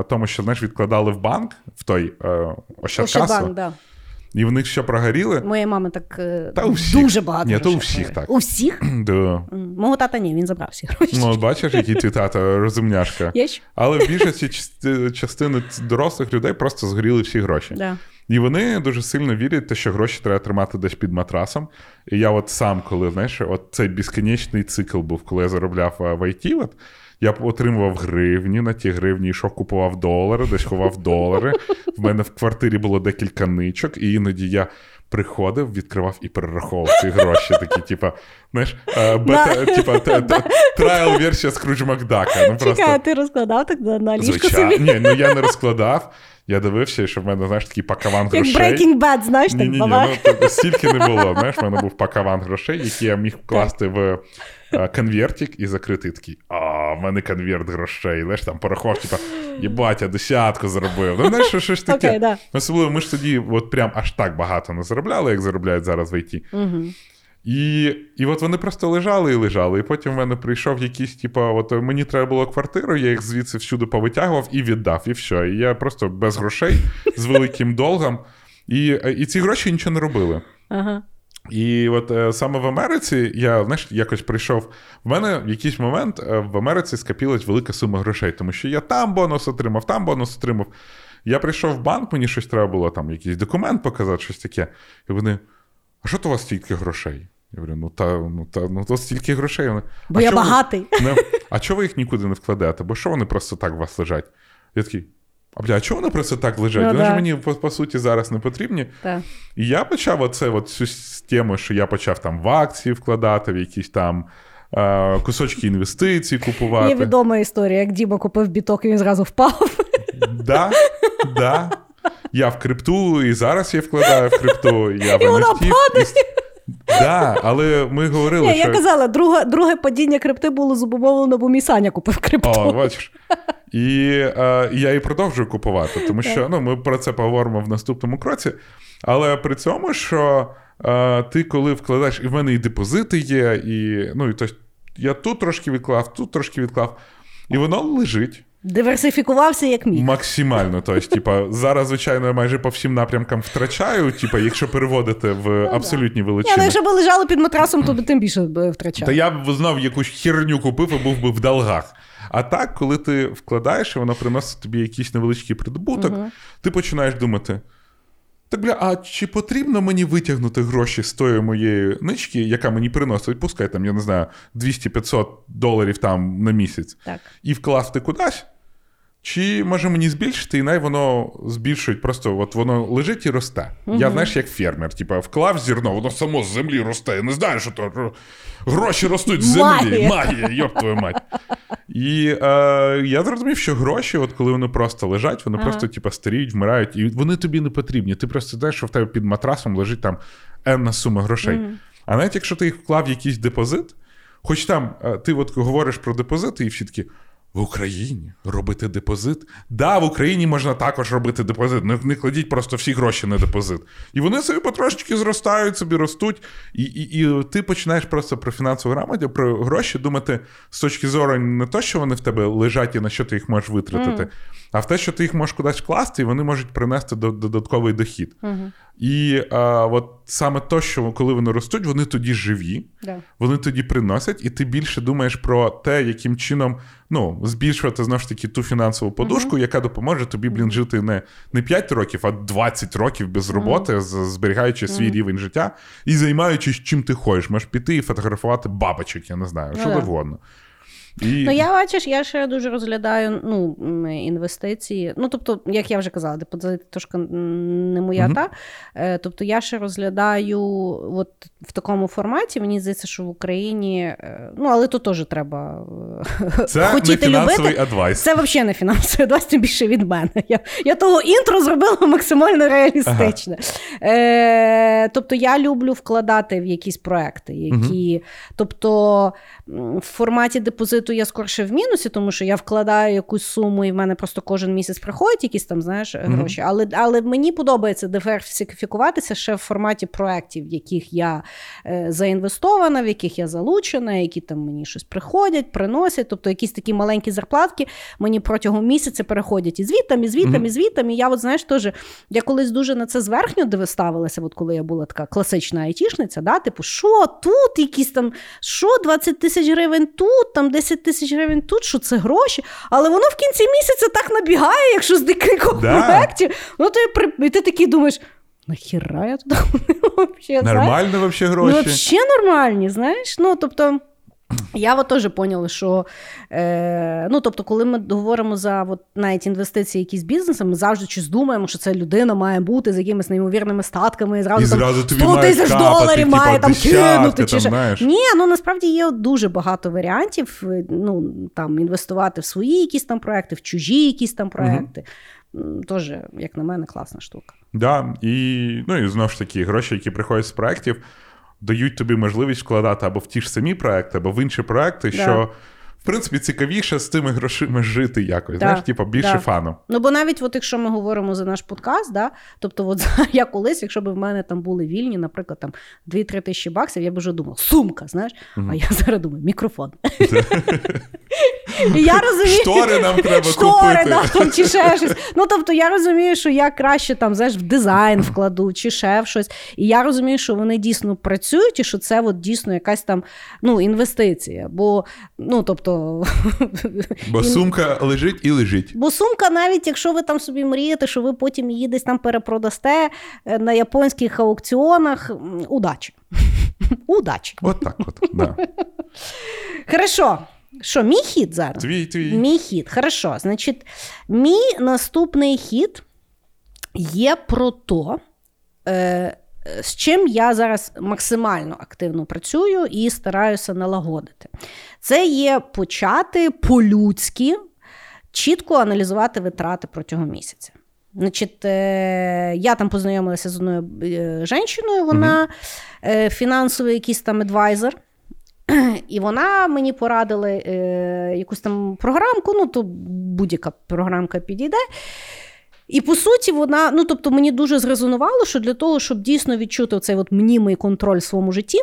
е, тому, що знаєш, відкладали в банк в той е, ощадкасу, да. і в них що прогоріли. Моя мама так е, Та у всіх. дуже багато. Ні, то у всіх так. У всіх? *clears throat* Да. Мого тата ні, він забрав всі гроші. Ну, бачиш, який твій тато розумняшка. Є? Але в більшості частини дорослих людей просто згоріли всі гроші. Да. І вони дуже сильно вірять, що гроші треба тримати десь під матрасом. І я от сам, коли знаєш, от цей безконечний цикл був, коли я заробляв е, в IT, от, я отримував гривні, на ті гривні йшов, купував долари, десь ховав долари. В мене в квартирі було декілька ничок, і іноді я. Приходив, відкривав і перераховував ці гроші, такі, типа, знаєш, е, типа, трайл версія Скрудж Макдака. Ну. Чекай, а ти розкладав так на, ліжко собі? Ні, ну я не розкладав. Я дивився, що в мене, знаєш, такий пакаван Як грошей. Breaking Bad, знаєш, так ні, ні, ну стільки не було. Знаєш, в мене був пакаван грошей, які я міг вкласти в конвертик і закрити такий. А, в мене конверт грошей. Знаєш, там порахував, типа, єбать, я десятку заробив. Ну, знаєш, що, щось таке. Окей, да. Особливо ми ж тоді от прям аж так багато не заробляли, як заробляють зараз в ІТ. Угу. І, і от вони просто лежали і лежали. І потім в мене прийшов якийсь, типу, от мені треба було квартиру, я їх звідси всюди повитягував і віддав, і все. І я просто без грошей, з великим долгом. І, і ці гроші нічого не робили. Ага. І от е, саме в Америці я знаєш, якось прийшов. В мене в якийсь момент е, в Америці скопілась велика сума грошей, тому що я там бонус отримав, там бонус отримав. Я прийшов в банк, мені щось треба було, там якийсь документ показати, щось таке. І вони: а що то у вас стільки грошей? Я говорю, ну та ну та ну то стільки грошей. Вони, Бо «А я чого ви- багатий. не, а чого ви їх нікуди не вкладете? Бо що вони просто так у вас лежать? Я такий. А бля, а чого вони просто так лежать? Ну, вони да. ж мені по, по суті зараз не потрібні. Так. І я почав оце, от цю тему, що я почав там в акції вкладати, в якісь там е, кусочки інвестицій купувати. Є відома історія, як Діма купив біток і він зразу впав. Да, да. Я в крипту і зараз я вкладаю в крипту. Я в І вона NFT. падає. Да, але ми говорили, Ні, що. я казала, друге, друге падіння крипти було зумовлено, бо мій Саня купив крипту. О, бачиш. І е, я і продовжую купувати, тому що ну, ми про це поговоримо в наступному кроці. Але при цьому, що е, ти коли вкладаєш, і в мене і депозити є, і ну, і то, я тут трошки відклав, тут трошки відклав, і воно лежить Диверсифікувався як міг. максимально. Тобто, типа, зараз, звичайно, я майже по всім напрямкам втрачаю, типа, якщо переводити в абсолютні Ні, ну якщо б лежало під матрасом, то би тим більше б втрачав. Та я б знов якусь херню купив і був би в долгах. А так, коли ти вкладаєш, і воно приносить тобі якийсь невеличкий прибуток, ти починаєш думати: Так, бля, а чи потрібно мені витягнути гроші з тої моєї нички, яка мені приносить, пускай там, я не знаю, 200-500 доларів там на місяць, Так. і вкласти кудись? Чи може мені збільшити, і най воно збільшують, просто от воно лежить і росте. Я знаєш, як фермер, типа вклав зерно, воно само з землі росте. Я не знаю, що то гроші ростуть з землі. Магія. Йоп твою мать. І е, я зрозумів, що гроші, от коли вони просто лежать, вони Ага. просто типа старіють, вмирають, і вони тобі не потрібні. Ти просто знаєш, що в тебе під матрасом лежить там енна сума грошей. А навіть якщо ти їх вклав в якийсь депозит, хоч там е, ти от говориш про депозити, і всі такі. В Україні робити депозит? Да, в Україні можна також робити депозит. Не, не кладіть просто всі гроші на депозит. І вони собі потрошечки зростають, собі ростуть. І, і, і ти починаєш просто про фінансову грамоту, про гроші думати з точки зору не то, що вони в тебе лежать і на що ти їх можеш витратити, а в те, що ти їх можеш кудись вкласти, і вони можуть принести до- додатковий дохід. І а, от саме то, що коли вони ростуть, вони тоді живі, Да. вони тоді приносять, і ти більше думаєш про те, яким чином ну, збільшувати знову ж таки ту фінансову подушку, яка допоможе тобі, блін, жити не, не 5 років, а 20 років без роботи, з- зберігаючи свій рівень життя і займаючись чим ти хочеш. Можеш піти і фотографувати бабочок, я не знаю, Ну що да. І... Ну, я бачиш, я ще дуже розглядаю ну, інвестиції. Ну, тобто, як я вже казала, депозит трошки не моя Мгм. та. Е, Тобто я ще розглядаю от в такому форматі. Мені здається, що в Україні, е, ну, але тут теж треба е, Це не фінансовий любити. адвайс. Це взагалі не фінансовий advice, тим більше від мене. Я, я того інтро зробила максимально реалістичне. Е, тобто я люблю вкладати в якісь проекти, які. Тобто в форматі депозиту я скорше в мінусі, тому що я вкладаю якусь суму, і в мене просто кожен місяць приходять якісь там, знаєш, гроші. Але, але мені подобається диверсифікуватися ще в форматі проєктів, в яких я е, заінвестована, в яких я залучена, які там мені щось приходять, приносять. Тобто якісь такі маленькі зарплатки мені протягом місяця переходять і звітам, і звітам, Мгм. і звітам. І я, от знаєш, теж я колись дуже на це зверхньо ставилася, от коли я була така класична айтішниця, да? типу, що тут якісь там, що 20 тисяч гривень тут, там 10 тисяч гривень тут, що це гроші. Але воно в кінці місяця так набігає, якщо з декількох Да. проєктів. Ну, то і, ти такий думаєш. Нахіра я туди *laughs* взагалі? Нормально вообще гроші. Ну, взагалі нормальні, знаєш. Ну, тобто, я от теж поняла, що е, ну, тобто, коли ми говоримо за от, навіть інвестиції якісь бізнеси, ми завжди щось думаємо, що це людина має бути з якимись неймовірними статками, і зразу, І зразу тобі 100 тисяч доларів типа, має там десятки, кинути. Чи там, що. знаєш. Ні, ну насправді є дуже багато варіантів е, ну, там, інвестувати в свої якісь там проекти, в чужі якісь там проекти. М, Теж, як на мене, класна штука. Да, і, ну, і знову ж таки, гроші, які приходять з проєктів, дають тобі можливість вкладати або в ті ж самі проекти, або в інші проекти, Да. що, в принципі, цікавіше з тими грошима жити якось. Да, Знаєш, типу, більше да. фану. Ну, бо навіть от якщо ми говоримо за наш подкаст, да, тобто, от *laughs* я колись, якщо б в мене там були вільні, наприклад, там 2-3 тисячі баксів, я б вже думала, сумка, знаєш, а я *laughs* зараз думаю, мікрофон. І я розумію, Штори нам треба штори, купити. да, там, чи ще щось. Ну, тобто, я розумію, що я краще там, знаєш, в дизайн вкладу, чи ще в щось. І я розумію, що вони дійсно працюють, і що це от дійсно якась там ну, інвестиція. Бо, ну, тобто, *laughs* Бо сумка лежить і лежить. Бо сумка, навіть якщо ви там собі мрієте, що ви потім її десь там перепродасте е, на японських аукціонах, удачі. *laughs* Удачі. От так от. Да. *laughs* Хорошо. Що, мій хід зараз? Твій, твій. Мій хід. Хорошо. Значить, мій наступний хід є про то, е, з чим я зараз максимально активно працюю і стараюся налагодити. Це є почати по-людськи чітко аналізувати витрати протягом місяця. Значить, е, я там познайомилася з одною е, жінкою, вона е, фінансовий якийсь там адвайзер. І вона мені порадила е, якусь там програмку, ну то будь-яка програмка підійде. І по суті, вона, ну тобто, мені дуже зрезонувало, що для того, щоб дійсно відчути цей от мнімий контроль в своєму житті,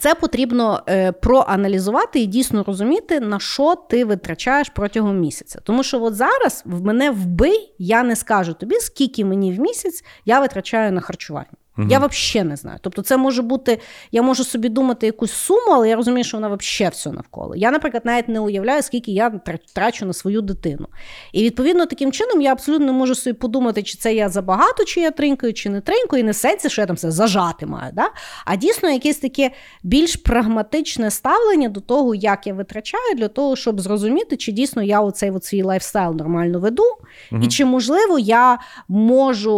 це потрібно е, проаналізувати і дійсно розуміти, на що ти витрачаєш протягом місяця. Тому що от зараз в мене вбий, я не скажу тобі, скільки мені в місяць я витрачаю на харчування. Угу. Я взагалі не знаю. Тобто, це може бути, я можу собі думати якусь суму, але я розумію, що вона взагалі все навколо. Я, наприклад, навіть не уявляю, скільки я трачу на свою дитину. І відповідно таким чином я абсолютно не можу собі подумати, чи це я забагато, чи я тринкаю, чи не тринкаю, і не сенсі, що я там все зажати маю. Да? А дійсно якесь таке більш прагматичне ставлення до того, як я витрачаю, для того, щоб зрозуміти, чи дійсно я оцей от свій lifestyle нормально веду, угу. і чи можливо я можу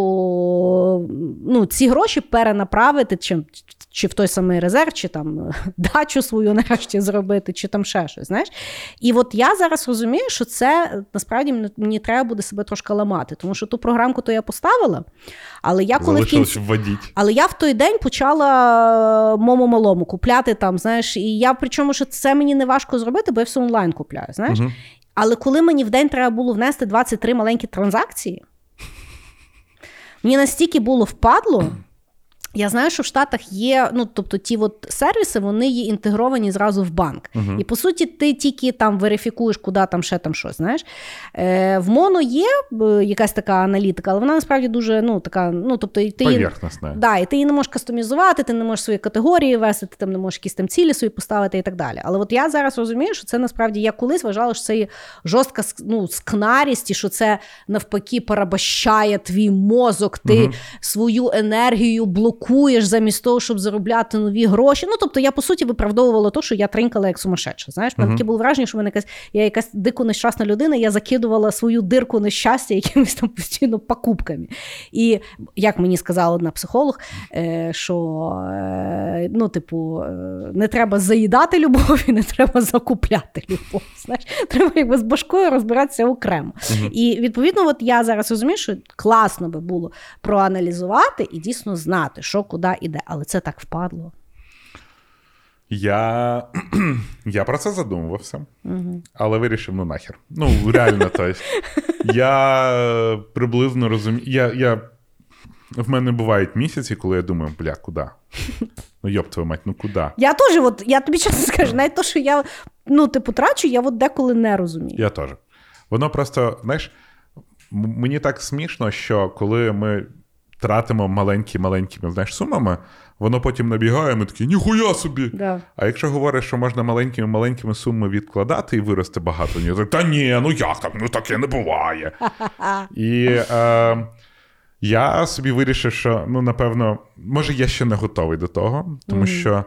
ну, ці гроші гроші перенаправити, чи чи в той самий резерв, чи там *laughs* дачу свою нарешті зробити, чи там ще щось. знаєш. І от я зараз розумію, що це насправді мені треба буде себе трошки ламати, тому що ту програмку то я поставила, але я коли кінці... Але я в той день почала е, мому малому купляти там, знаєш, і я причому, що це мені не важко зробити, бо я все онлайн купляю. знаєш. Угу. Але коли мені в день треба було внести 23 маленькі транзакції, мені настільки було впадло. Я знаю, що в Штатах є, ну тобто ті от сервіси, вони є інтегровані зразу в банк. Uh-huh. І по суті, ти тільки там верифікуєш, куди там ще там щось. Знаєш, Е, в Моно є е, якась така аналітика, але вона насправді дуже ну така. ну тобто ти її, да, і ти її не можеш кастомізувати, ти не можеш свої категорії вести, ти там не можеш якісь там цілі свої поставити і так далі. Але от я зараз розумію, що це насправді я колись вважала, що це є жорстка ну, скнарість, і що це навпаки порабощає твій мозок, ти uh-huh. свою енергію блокуєш ризикуєш замість того, щоб заробляти нові гроші. Ну тобто, я по суті виправдовувала те, що я тринкала як сумасшедша. Знаєш, uh-huh. таке було враження, що мене якась я якась дико нещасна людина. Я закидувала свою дирку нещастя якимись там постійно покупками. І як мені сказала одна психолог, е, що е, ну, типу, е, не треба заїдати любов і не треба закупляти любов. Знаєш, треба якби з башкою розбиратися окремо. Uh-huh. І відповідно, от я зараз розумію, що класно би було проаналізувати і дійсно знати, що що куди іде, але це так впадло. Я *clears throat* я про це задумувався, угу. але вирішив, ну нахер. Ну, реально, то я приблизно розумію. Я, я... В мене бувають місяці, коли я думаю, бля, куди? Ну, йоп, твою мать, ну куди? Я теж, от, я тобі чесно скажу, навіть то, що я ну, типу, трачу, я от деколи не розумію. Я теж. Воно просто, знаєш, мені так смішно, що коли ми тратимо маленькі-маленькими знаєш, сумами, воно потім набігає, ми такі, ніхуя собі. Да. А якщо говориш, що можна маленькими-маленькими сумами відкладати і вирости багато, ні, так, та ні, ну як так? Ну таке не буває. *laughs* І е, я собі вирішив, що ну, напевно, може, я ще не готовий до того, тому mm-hmm. що.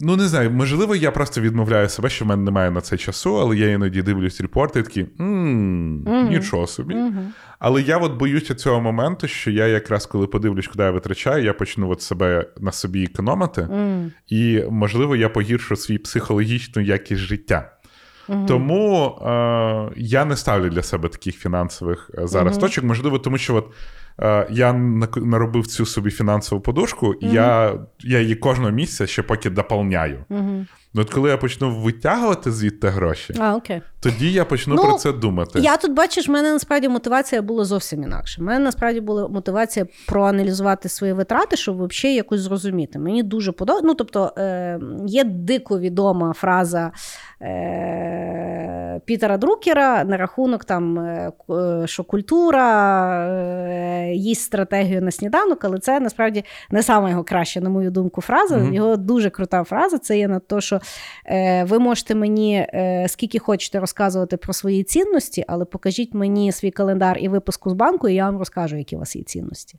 Ну, не знаю, можливо, я просто відмовляю себе, що в мене немає на це часу, але я іноді дивлюсь репорти і такі мм, mm-hmm. нічого собі. Mm-hmm. Але я от боюся цього моменту, що я якраз коли подивлюсь, куди я витрачаю, я почну от себе на собі економити, і, можливо, я погіршу свій психологічну якість життя. Mm-hmm. Тому е, я не ставлю для себе таких фінансових е, зараз точок. Можливо, тому що от. Е, я наробив цю собі фінансову подушку, і mm-hmm. я я її кожного місяця ще поки доповняю. Mm-hmm. Ну, от коли я почну витягувати звідти гроші, а, окей. тоді я почну ну, про це думати. Я тут бачиш, в мене насправді мотивація була зовсім інакша. У мене насправді була мотивація проаналізувати свої витрати, щоб взагалі якось зрозуміти. Мені дуже подобається. Ну, тобто, е, є дико відома фраза е, Пітера Друкера на рахунок там, е, е що культура е, їсть стратегію на сніданок, але це насправді не саме його краща, на мою думку, фраза. Mm-hmm. Його дуже крута фраза. Це є на те, що ви можете мені е, скільки хочете розказувати про свої цінності, але покажіть мені свій календар і випуску з банку, і я вам розкажу, які у вас є цінності.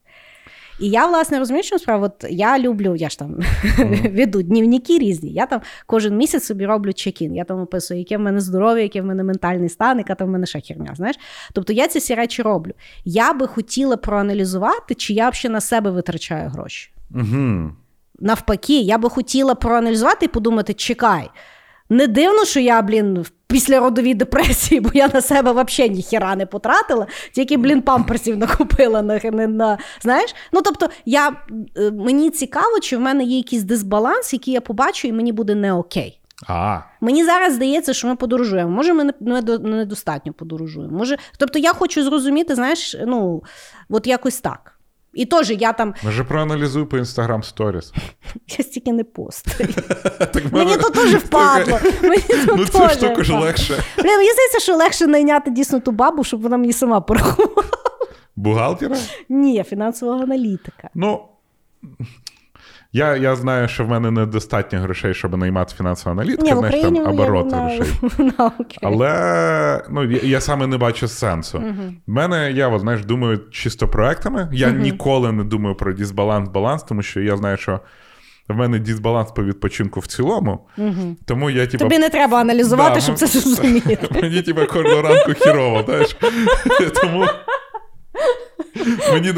І я, власне, розумію, що справа, от я люблю, я ж там mm. *laughs* веду днівники різні. Я там кожен місяць собі роблю чекін. Я там описую, яке в мене здоров'я, яке в мене ментальний стан, яка там в мене ще херня. Знаєш? Тобто я ці всі речі роблю. Я би хотіла проаналізувати, чи я взагалі на себе витрачаю гроші. Mm-hmm. Навпаки, я би хотіла проаналізувати і подумати: чекай. Не дивно, що я, блін, в післяродовій депресії, бо я на себе взагалі ніхіра не потратила, тільки, блін, памперсів накупила на, на, на знаєш? Ну, тобто, я, е, мені цікаво, чи в мене є якийсь дисбаланс, який я побачу, і мені буде не окей. А. Мені зараз здається, що ми подорожуємо. Може, ми недостатньо подорожуємо. Може, Тобто я хочу зрозуміти, знаєш, ну, от якось так. І теж я там. Може, проаналізуй по Instagram Stories. *laughs* Я стільки не постаю. *laughs* Мені то теж *laughs* впадло. Ну, це штука ж легше. Мені здається, що легше найняти дійсно ту бабу, щоб вона мені сама порахувала. Бухгалтера? Ні, фінансового аналітика. Ну. Я я знаю, що в мене недостатньо грошей, щоб наймати фінансову аналітику, Ні, знаєш, там оборот грошей. *laughs* окей. Але ну, я, я саме не бачу сенсу. В мене, я от, знаєш, думаю чисто проектами. Я Мгм. ніколи не думаю про дисбаланс, баланс, тому що я знаю, що в мене дисбаланс по відпочинку в цілому. Мгм. Тому я, типу, Тобі не треба аналізувати, Да, щоб ну, це *laughs* зрозуміти. Мені типу, кожного ранку хірово, знаєш. *laughs* Тому мені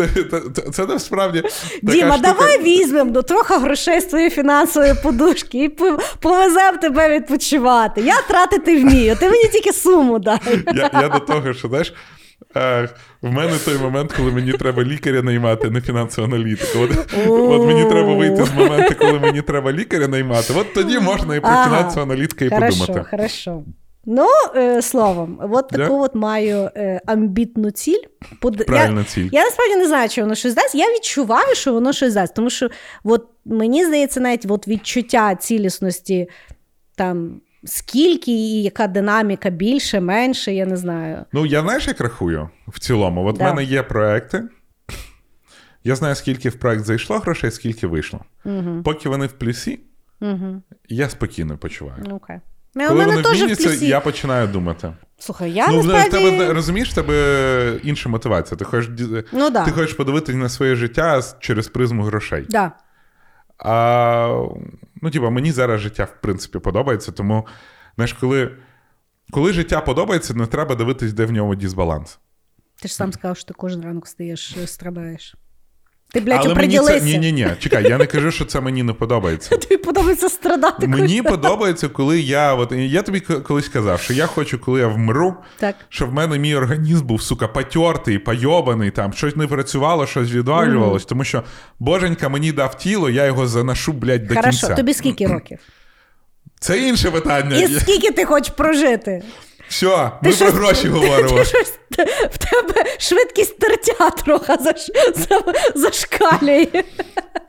це- насправді. така Діма, штука. давай візьмемо до трохи грошей з твоєї фінансової подушки і повеземо тебе відпочивати. Я тратити вмію, ти мені тільки суму дай. Я, я до того, що знаєш. Е, в мене той момент, коли мені треба лікаря наймати, не фінансову аналітику. От, от мені треба вийти з моменту, коли мені треба лікаря наймати. От тоді можна і про Ага. фінансову аналітику і Хорошо, подумати. хорошо. Ну, е, словом, от таку от маю е, амбітну ціль. Под... Правильна я, ціль. я насправді не знаю, чи воно щось дасть. Я відчуваю, що воно щось дасть. Тому що от, мені здається, навіть от відчуття цілісності там. Скільки і яка динаміка більше, менше, я не знаю. Ну, я знаєш, як рахую в цілому. От в Да. мене є проекти. Я знаю, скільки в проект зайшло грошей, скільки вийшло. Угу, Поки вони в плюсі, угу. я спокійно почуваю. Окей. У Коли мене вони в теж в плюсі. я починаю думати. Слухай, я ну, в тебе розумієш, в тебе інша мотивація. Ти хочеш, Ну, да. ти хочеш подивитися на своє життя через призму грошей. Да. А ну, типа, мені зараз життя, в принципі, подобається, тому, знаєш, коли, коли життя подобається, не треба дивитись, де в ньому дисбаланс. Ти ж сам сказав, що ти кожен ранок стаєш, е, страдаєш. Ти, блядь, Але мені це. Ні, ні, ні. Чекай, я не кажу, що це мені не подобається. *laughs* Тобі подобається страдати. Мені подобається, коли я. От, я тобі колись казав, що я хочу, коли я вмру, Так. щоб в мене мій організм був, сука, потертий, пайобаний, там, щось не працювало, щось відвалювалось, тому що боженька мені дав тіло, я його заношу, блядь, до Хорошо, кінця. тобі скільки років? Це інше питання. І скільки ти хочеш прожити? Все, ми про гроші говоримо. Ти щось, в тебе швидкість тертя трохи заш, за, зашкалює.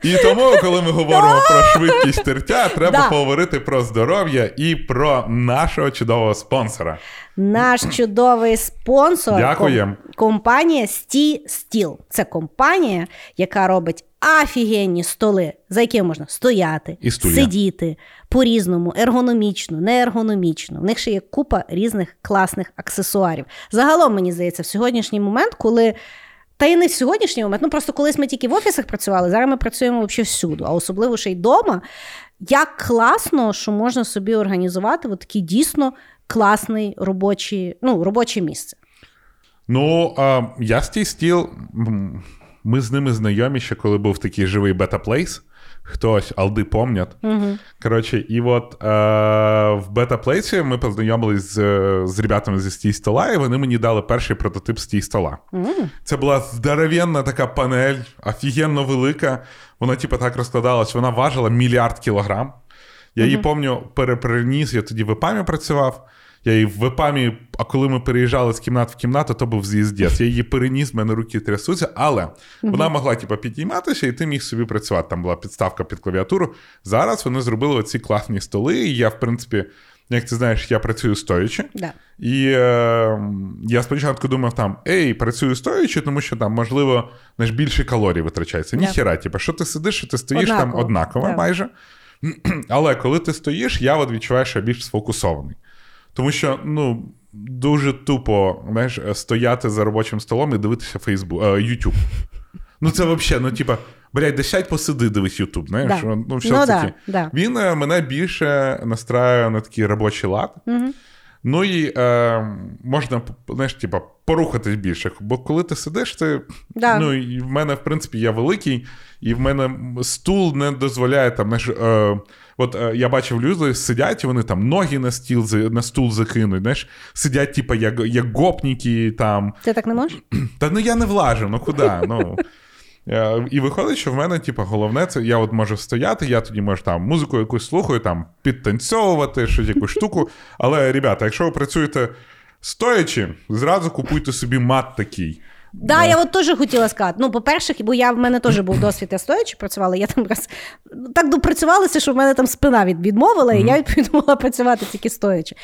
І тому, коли ми говоримо про швидкість тертя, треба Да. поговорити про здоров'я і про нашого чудового спонсора. Наш чудовий спонсор Дякуємо. компанія Сті Стіл. Це компанія, яка робить офігенні столи, за якими можна стояти, І сидіти по-різному, ергономічно, не ергономічно. В них ще є купа різних класних аксесуарів. Загалом, мені здається, в сьогоднішній момент, коли. Та й не в сьогоднішній момент, ну просто колись ми тільки в офісах працювали, зараз ми працюємо взагалі всюди, а особливо ще й вдома. Як класно, що можна собі організувати от такий дійсно класний робочий, ну, робоче місце. Ну, а, я стій стіл. Ми з ними знайомі ще, коли був такий живий бета-плейс. Хтось, алди помнять. Угу. Коротше, і от е, в бета-плейсі ми познайомились з, з ребятами зі стій стола, і вони мені дали перший прототип стій стола. Це була здоровенна така панель, офігенно велика. Вона, типу, так розкладалась, вона важила мільярд кілограм. Я її пам'ятаю, перепереніс, я тоді в ЕПАМі працював. Я її в ЕПАМі, а коли ми переїжджали з кімнат в кімнату, то був з'їздець. Я її переніс, в мене руки трясуться, але вона могла типу, підійматися, і ти міг собі працювати. Там була підставка під клавіатуру. Зараз вони зробили оці класні столи, і я, в принципі, як ти знаєш, я працюю стоячи. Да. І е, я спочатку думав там, ей, працюю стоячи, тому що там, можливо, знаєш, більше калорій витрачається. Да. Ніхера, типу, що ти сидиш, що ти стоїш Однаково. там однаково Да. майже. *clears throat* Але коли ти стоїш, я от відчуваю, що я більш сфокусований. Тому що, ну, дуже тупо, знаєш, стояти за робочим столом і дивитися Фейсбук, YouTube. Ну, це взагалі, ну, типа, блядь, да сядь посиди, дивись Ютуб. знаєш. Да. Ну, Ну, все да, да. Він е, мене більше настраює на такий робочий лад. Угу. Ну і е, можна знаєш, типа, порухатись більше. Бо коли ти сидиш, ти. Да. Ну, і в мене, в принципі, я великий, і в мене стул не дозволяє там. Знаєш, е, от е, я бачив люди сидять, і вони там ноги на стіл на стул закинуть, знаєш, сидять, типа, як, як гопніки там. Ти так не можеш? *clears throat* Та ну я не влажу, ну куди? Ну. Е, І виходить, що в мене, типу, головне, це я от можу стояти, я тоді можу там музику якусь слухаю, там підтанцьовувати, щось якусь штуку. Але, ребята, якщо ви працюєте стоячи, зразу купуйте собі мат такий. Да, я от теж хотіла сказати. Ну, по-перше, бо я в мене теж був досвід, я стоячи працювала. Я там раз так допрацювалася, що в мене там спина відмовила, і я відповідала працювати тільки стоячи.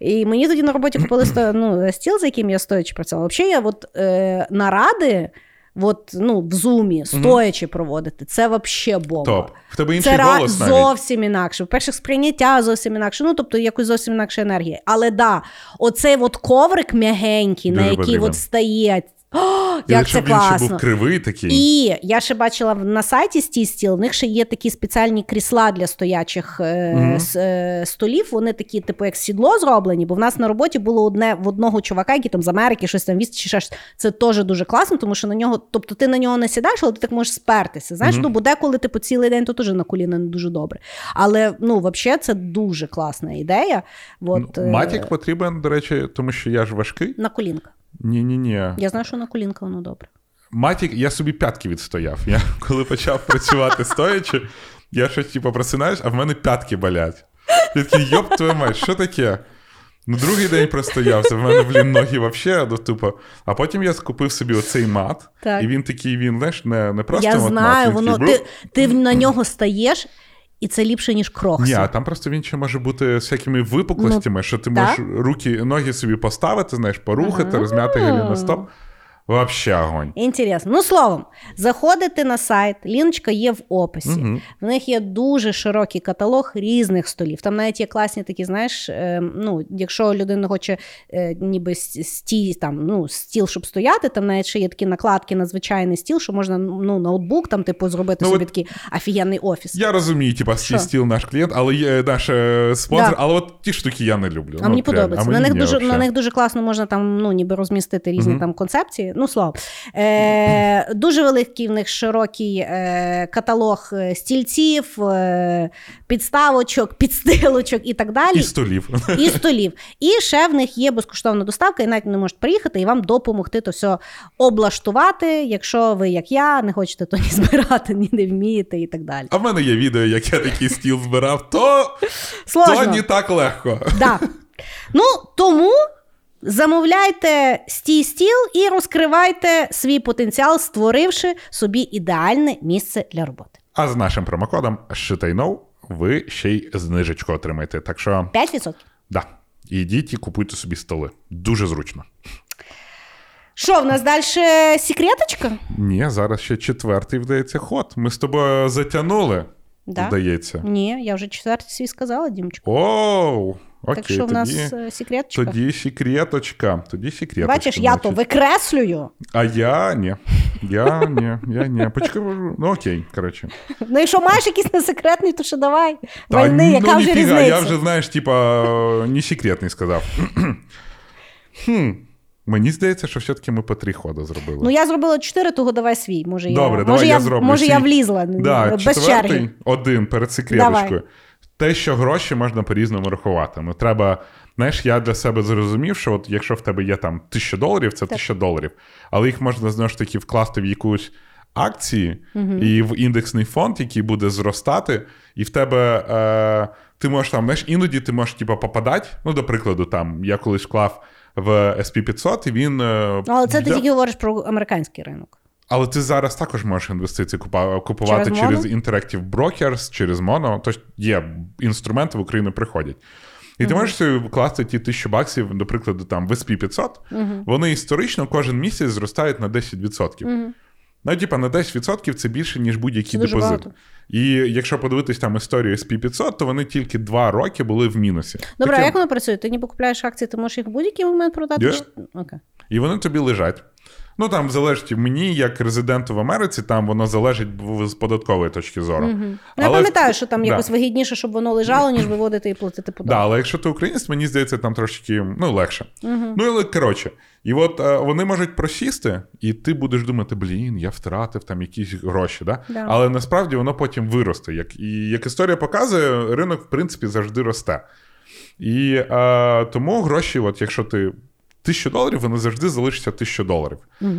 І мені тоді на роботі купили сто- ну, стіл, за яким я стоячи працювала. Взагалі, я от е, наради. От, ну, в зумі, стоячи проводити, це взагалі бомба. Топ. В тебе інший Це голос навіть. зовсім інакше. По-перше, сприйняття зовсім інакше. Ну, тобто, якось зовсім інакша енергія. Але да, оцей от коврик м'ягенький, на Дуже який потрібен. от стає. *gasps* О, І як це щоб він ще був кривий такий. І я ще бачила на сайті стіл, в них ще є такі спеціальні крісла для стоячих е, е, столів. Вони такі, типу, як сідло зроблені, бо в нас на роботі було одне в одного чувака, який там з Америки щось там віз, чи щось. Це теж дуже класно, тому що на нього, тобто ти на нього не сідаєш, але ти так можеш спертися. Знаєш, Мгм. ну бо деколи типу цілий день то теж на коліна не дуже добре. Але ну, взагалі, це дуже класна ідея. От, Ну, е, Матік потрібен, до речі, тому що я ж важкий. на колінка. Ні-ні-ні. Я знаю, що на колінка воно добре. Матік, я собі п'ятки відстояв. Я *laughs* коли почав працювати стоячи, я щось типу, просинаюсь, а в мене п'ятки болять. Я такий, йоп, твою мать, що таке? Ну, другий день простоявся, в мене, блін, ноги взагалі, ну, тупо. А потім я скупив собі оцей мат, Так. і він такий, він, знаєш, не, не просто Я от знаю, мат, він воно такий, ти, ти на нього стаєш, і це ліпше, ніж крокси. Ні, а там просто він ще може бути всякими випуклостями, що ти можеш руки, ноги собі поставити, знаєш, порухати, розм'яти голеностоп. Вообще огонь. Інтересно. Ну, словом, заходите на сайт, ліночка є в описі. Мгм. В них є дуже широкий каталог різних столів. Там навіть є класні такі, знаєш, е, ну, якщо людина хоче е, ніби стій, там, ну, стіл, щоб стояти, там навіть ще є такі накладки на звичайний стіл, що можна ну, ноутбук там, типу, зробити Ну, собі от такий офігенний офіс. Я розумію, типа, Що? стіл наш клієнт, але є наш е, спонсор, Да. але от ті штуки я не люблю. А Ну, мені подобається. А на, них дуже, на них дуже класно можна там ну, ніби розмістити різні Мгм. там концепції. Ну, слово. Е, дуже великий в них широкий е, каталог е, стільців, е, підставочок, підстилочок і так далі. І столів. І столів. І ще в них є безкоштовна доставка, і навіть вони можуть приїхати і вам допомогти то все облаштувати, якщо ви, як я, не хочете то ні збирати, ні не вмієте і так далі. А в мене є відео, як я такий стіл збирав, то, то не так легко. Да. Ну, тому замовляйте стій стіл і розкривайте свій потенціал, створивши собі ідеальне місце для роботи. А з нашим промокодом ShitIKnow ви ще й знижечку отримаєте. Так що, 5%. да, ідіть і купуйте собі столи. Дуже зручно. Що, в нас далі секреточка? Ні, зараз ще четвертий, вдається, ход. Ми з тобою затягнули, Да? здається. Ні, я вже четвертий свій сказала, Дімочка. Оу, окей, так що в нас е, секреточка. тоді секреточка. Тоді секреточка. Бачиш, я то викреслюю. А я ні. Я ні, я ні. Почекай, ну окей, коротше. Ну, якщо маєш якийсь несекретний, то ще давай. Та, Вальни, яка ну, вже ніфіга, різниця? я вже, знаєш, типа, не секретний сказав. хм. Мені здається, що все-таки ми по три ходи зробили. Ну, я зробила чотири, того давай свій. Може, Добре, я, давай може, я я, зроблю може свій. я влізла да, без черги. один перед секреточкою. Давай. Те, що гроші можна по-різному рахувати. Ну, треба, знаєш, я для себе зрозумів, що от якщо в тебе є там тисяча доларів, це тисяча доларів. Але їх можна знову ж таки вкласти в якусь акції і в індексний фонд, який буде зростати, і в тебе е, ти можеш там, знаєш, іноді ти можеш типу, попадати. Ну, до прикладу, там я колись вклав в SP500, і він. е, але це ти тільки говориш про американський ринок. Але ти зараз також можеш інвестиції купувати Через через, Interactive Brokers, через Mono. Тож є інструменти в Україну приходять. І ти можеш собі вкласти ті тисячу баксів, до прикладу, там в SP500, вони історично кожен місяць зростають на 10%. Ну, типа, на 10% це більше, ніж будь-який депозит. багато. І якщо подивитись там історію SP500, то вони тільки 2 роки були в мінусі. Добре, а як воно працює? Ти ніби купляєш акції, ти можеш їх в будь-який момент продати? Є. Чи- Окей. І вони тобі лежать. Ну там залежить мені, як резиденту в Америці, там воно залежить з податкової точки зору. Ну, я Але- пам'ятаю, що там Да. якось вигідніше, щоб воно лежало, ніж виводити і платити податки. Да, але якщо ти українець, мені здається, там трошки ну, легше. Ну, але коротше, і от е, вони можуть просісти, і ти будеш думати, блін, я втратив там якісь гроші. Да? Да. Але насправді воно потім виросте. Як, і як історія показує, ринок, в принципі, завжди росте. І е, тому гроші, от якщо ти. Тисячу доларів, вони завжди залишаться тисячу доларів.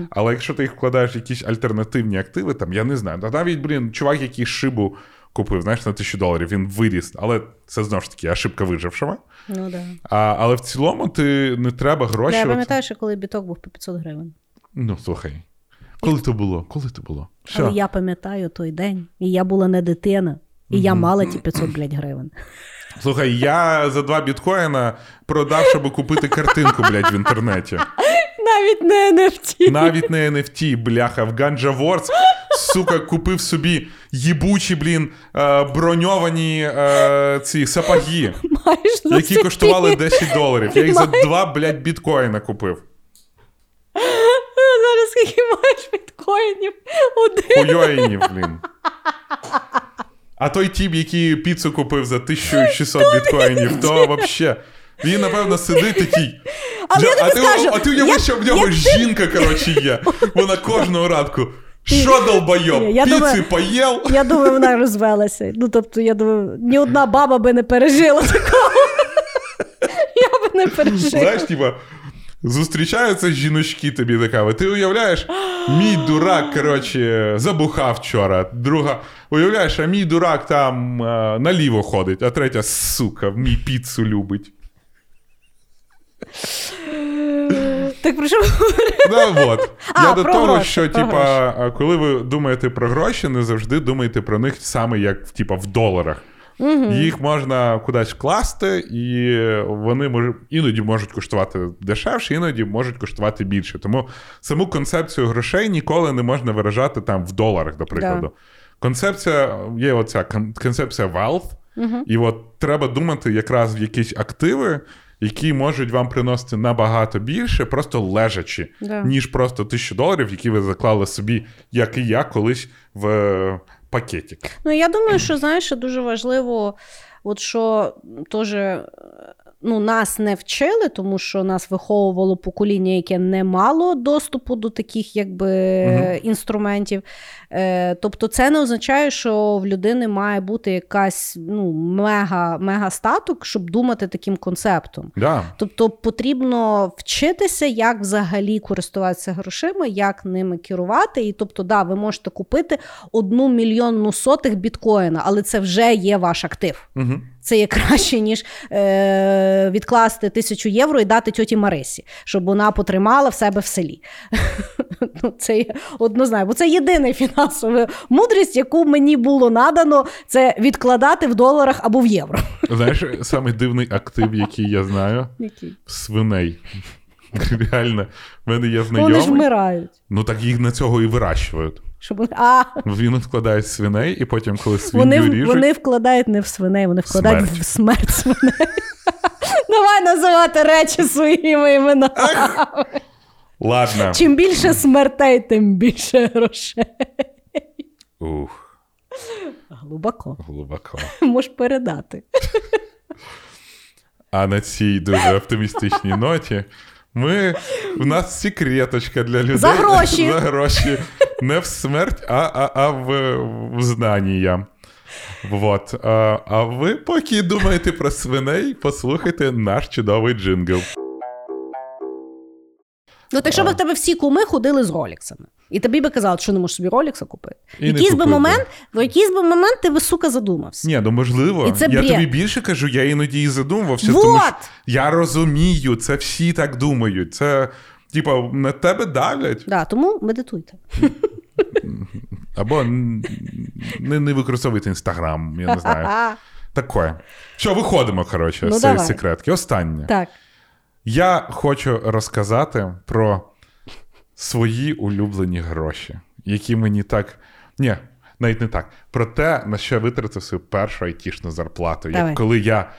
Але якщо ти їх вкладаєш в якісь альтернативні активи, там я не знаю. Навіть, блін, чувак, який шибу купив, знаєш, на тисячу доларів, він виріс. Але це знову ж таки ошибка вижившого. Ну, да. А, але в цілому ти не треба гроші. Я пам'ятаю, що коли біток був по 500 гривень. Ну, слухай. Коли то було? Коли то було? Що? Але я пам'ятаю той день, і я була не дитина, і я мала ті 500, блядь, гривень. Слухай, я за два біткоїна продав, щоб купити картинку, блядь, в інтернеті. Навіть не NFT. Навіть не NFT, бляха, в Ganja Wars, сука, купив собі їбучі, блін, е, броньовані е, ці сапоги, Маєш які коштували 10 доларів. Я їх за два, блядь, біткоїна купив. Зараз скільки маєш біткоїнів? Один. Хуйоїнів, блін. А той тіп, який піцу купив за 1600 біткоїнів, то взагалі. Він, напевно, сидить такий. Але я а, тобі ти, скажу, а ти уяви, як- що в нього ти- жінка, коротше, є. Вона кожного ранку. Що долбойоб? Я Піци поїв? Я думаю, вона розвелася. Ну, тобто, я думаю, ні одна баба би не пережила такого. *laughs* Я би не пережила. Знаєш, типа, зустрічаються жіночки тобі до кави. Ти уявляєш, мій дурак, коротше, забухав вчора. Друга, уявляєш, а мій дурак там е, наліво ходить, а третя, сука, мій піцу любить. Так про що Ну, от. А, Я до про того, гроші, що, про типа, коли ви думаєте про гроші, не завжди думайте про них саме як типа, в доларах. Їх можна кудись вкласти, і вони мож... іноді можуть коштувати дешевше, іноді можуть коштувати більше. Тому саму концепцію грошей ніколи не можна виражати там в доларах, до прикладу. Концепція є оця концепція wealth, і от треба думати якраз в якісь активи, які можуть вам приносити набагато більше, просто лежачи, Да. ніж просто тисячу доларів, які ви заклали собі, як і я, колись в пакетик. Ну, я думаю, що знаєш, дуже важливо, от що теж ну, нас не вчили, тому що нас виховувало покоління, яке не мало доступу до таких якби, Мгм. інструментів. Е, тобто, це не означає, що в людини має бути якась ну, мега, мега статок, щоб думати таким концептом. Да. Тобто потрібно вчитися, як взагалі користуватися грошима, як ними керувати. І тобто, да, ви можете купити одну мільйонну сотих біткоїна, але це вже є ваш актив. Угу. Це є краще, ніж е, відкласти тисячу євро і дати тьоті Марисі, щоб вона потримала в себе в селі. *laughs* ну, це є однозначно. Бо це єдина фінансова мудрість, яку мені було надано, це відкладати в доларах або в євро. Знаєш, самий дивний актив, який я знаю, Який? свиней. Реально, в мене є Вони ж вмирають. Ну так їх на цього і вирощують. Щоб... вони- А, Він вкладає свиней, і потім, коли свиню вони, ріжуть, вони вкладають не в свиней, вони вкладають Смерть. в смерть свиней. *laughs* Давай називати речі своїми іменами. ладно. Чим більше смертей, тим більше грошей. Ух, Глибоко. глибоко. Можеш передати. А на цій дуже оптимістичній ноті ми. В нас секреточка для людей. За гроші. *laughs* За гроші. Не в смерть, а, а, а в, в знання. Вот. А, а ви, поки думаєте про свиней, послухайте наш чудовий джингл. Ну, так щоб в тебе всі куми ходили з роліксами. І тобі би казали, що не можеш собі ролікса купити. І якийсь би момент, в якийсь би момент ти би, сука, задумався. Ні, ну можливо. І це я бред. тобі більше кажу, я іноді і задумувався, Вот! тому що я розумію, це всі так думають. Це, типа, на тебе давлять, Да, тому медитуйте. *laughs* або не, не використовуйте інстаграм, я не знаю. *laughs* Таке. Що, виходимо, коротше, Ну, з цієї секретки. Останнє. так. Я хочу розказати про свої улюблені гроші, які мені так. Ні, навіть не так. Про те, на що я витратив свою першу айтішну зарплату. Давай. Як коли я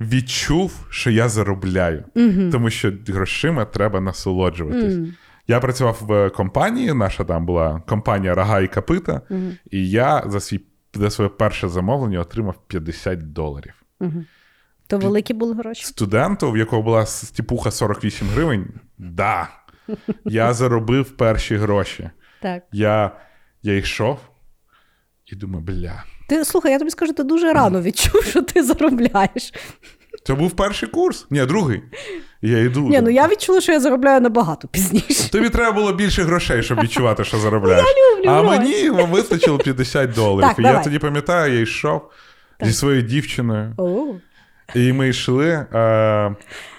відчув, що я заробляю. Тому що грошима треба насолоджуватись. Я працював в компанії, наша там була компанія Рога і Капита, і я за свій за своє перше замовлення отримав 50 доларів. То великі були гроші. Студенту, в якого була стіпуха 48 гривень, да. Я заробив перші гроші. Так. Я, я йшов і думаю, бля. Ти слухай, я тобі скажу, ти дуже рано відчув, що ти заробляєш. Це був перший курс. Ні, другий. Я йду. Ні, ну я відчула, що я заробляю набагато пізніше. Тобі треба було більше грошей, щоб відчувати, що заробляєш. люблю а мені вистачило 50 доларів. Так, і я тоді пам'ятаю, я йшов зі своєю дівчиною, О, і ми йшли. Е,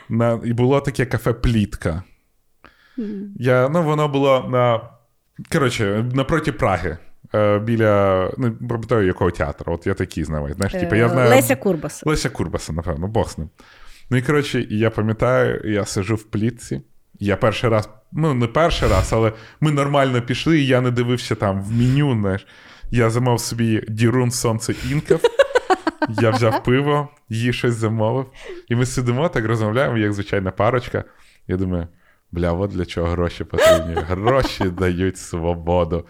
на, і було таке кафе Плітка. Я, ну, Воно було на коротше, напроти Праги. Е, біля ну, пам'ятаю, якого театру. От я такий знаю. Знаєш, типу, я знаю... Леся Курбаса. Леся Курбаса, напевно, Бог з ним. Ну і коротше, я пам'ятаю, я сижу в плітці. Я перший раз, ну не перший раз, але ми нормально пішли, і я не дивився там в меню. знаєш. Я замов собі Дірун Сонце Інков. Я взяв пиво, її щось замовив. І ми сидимо, так розмовляємо, як звичайна парочка. Я думаю, бля, от для чого гроші потрібні. Гроші дають свободу.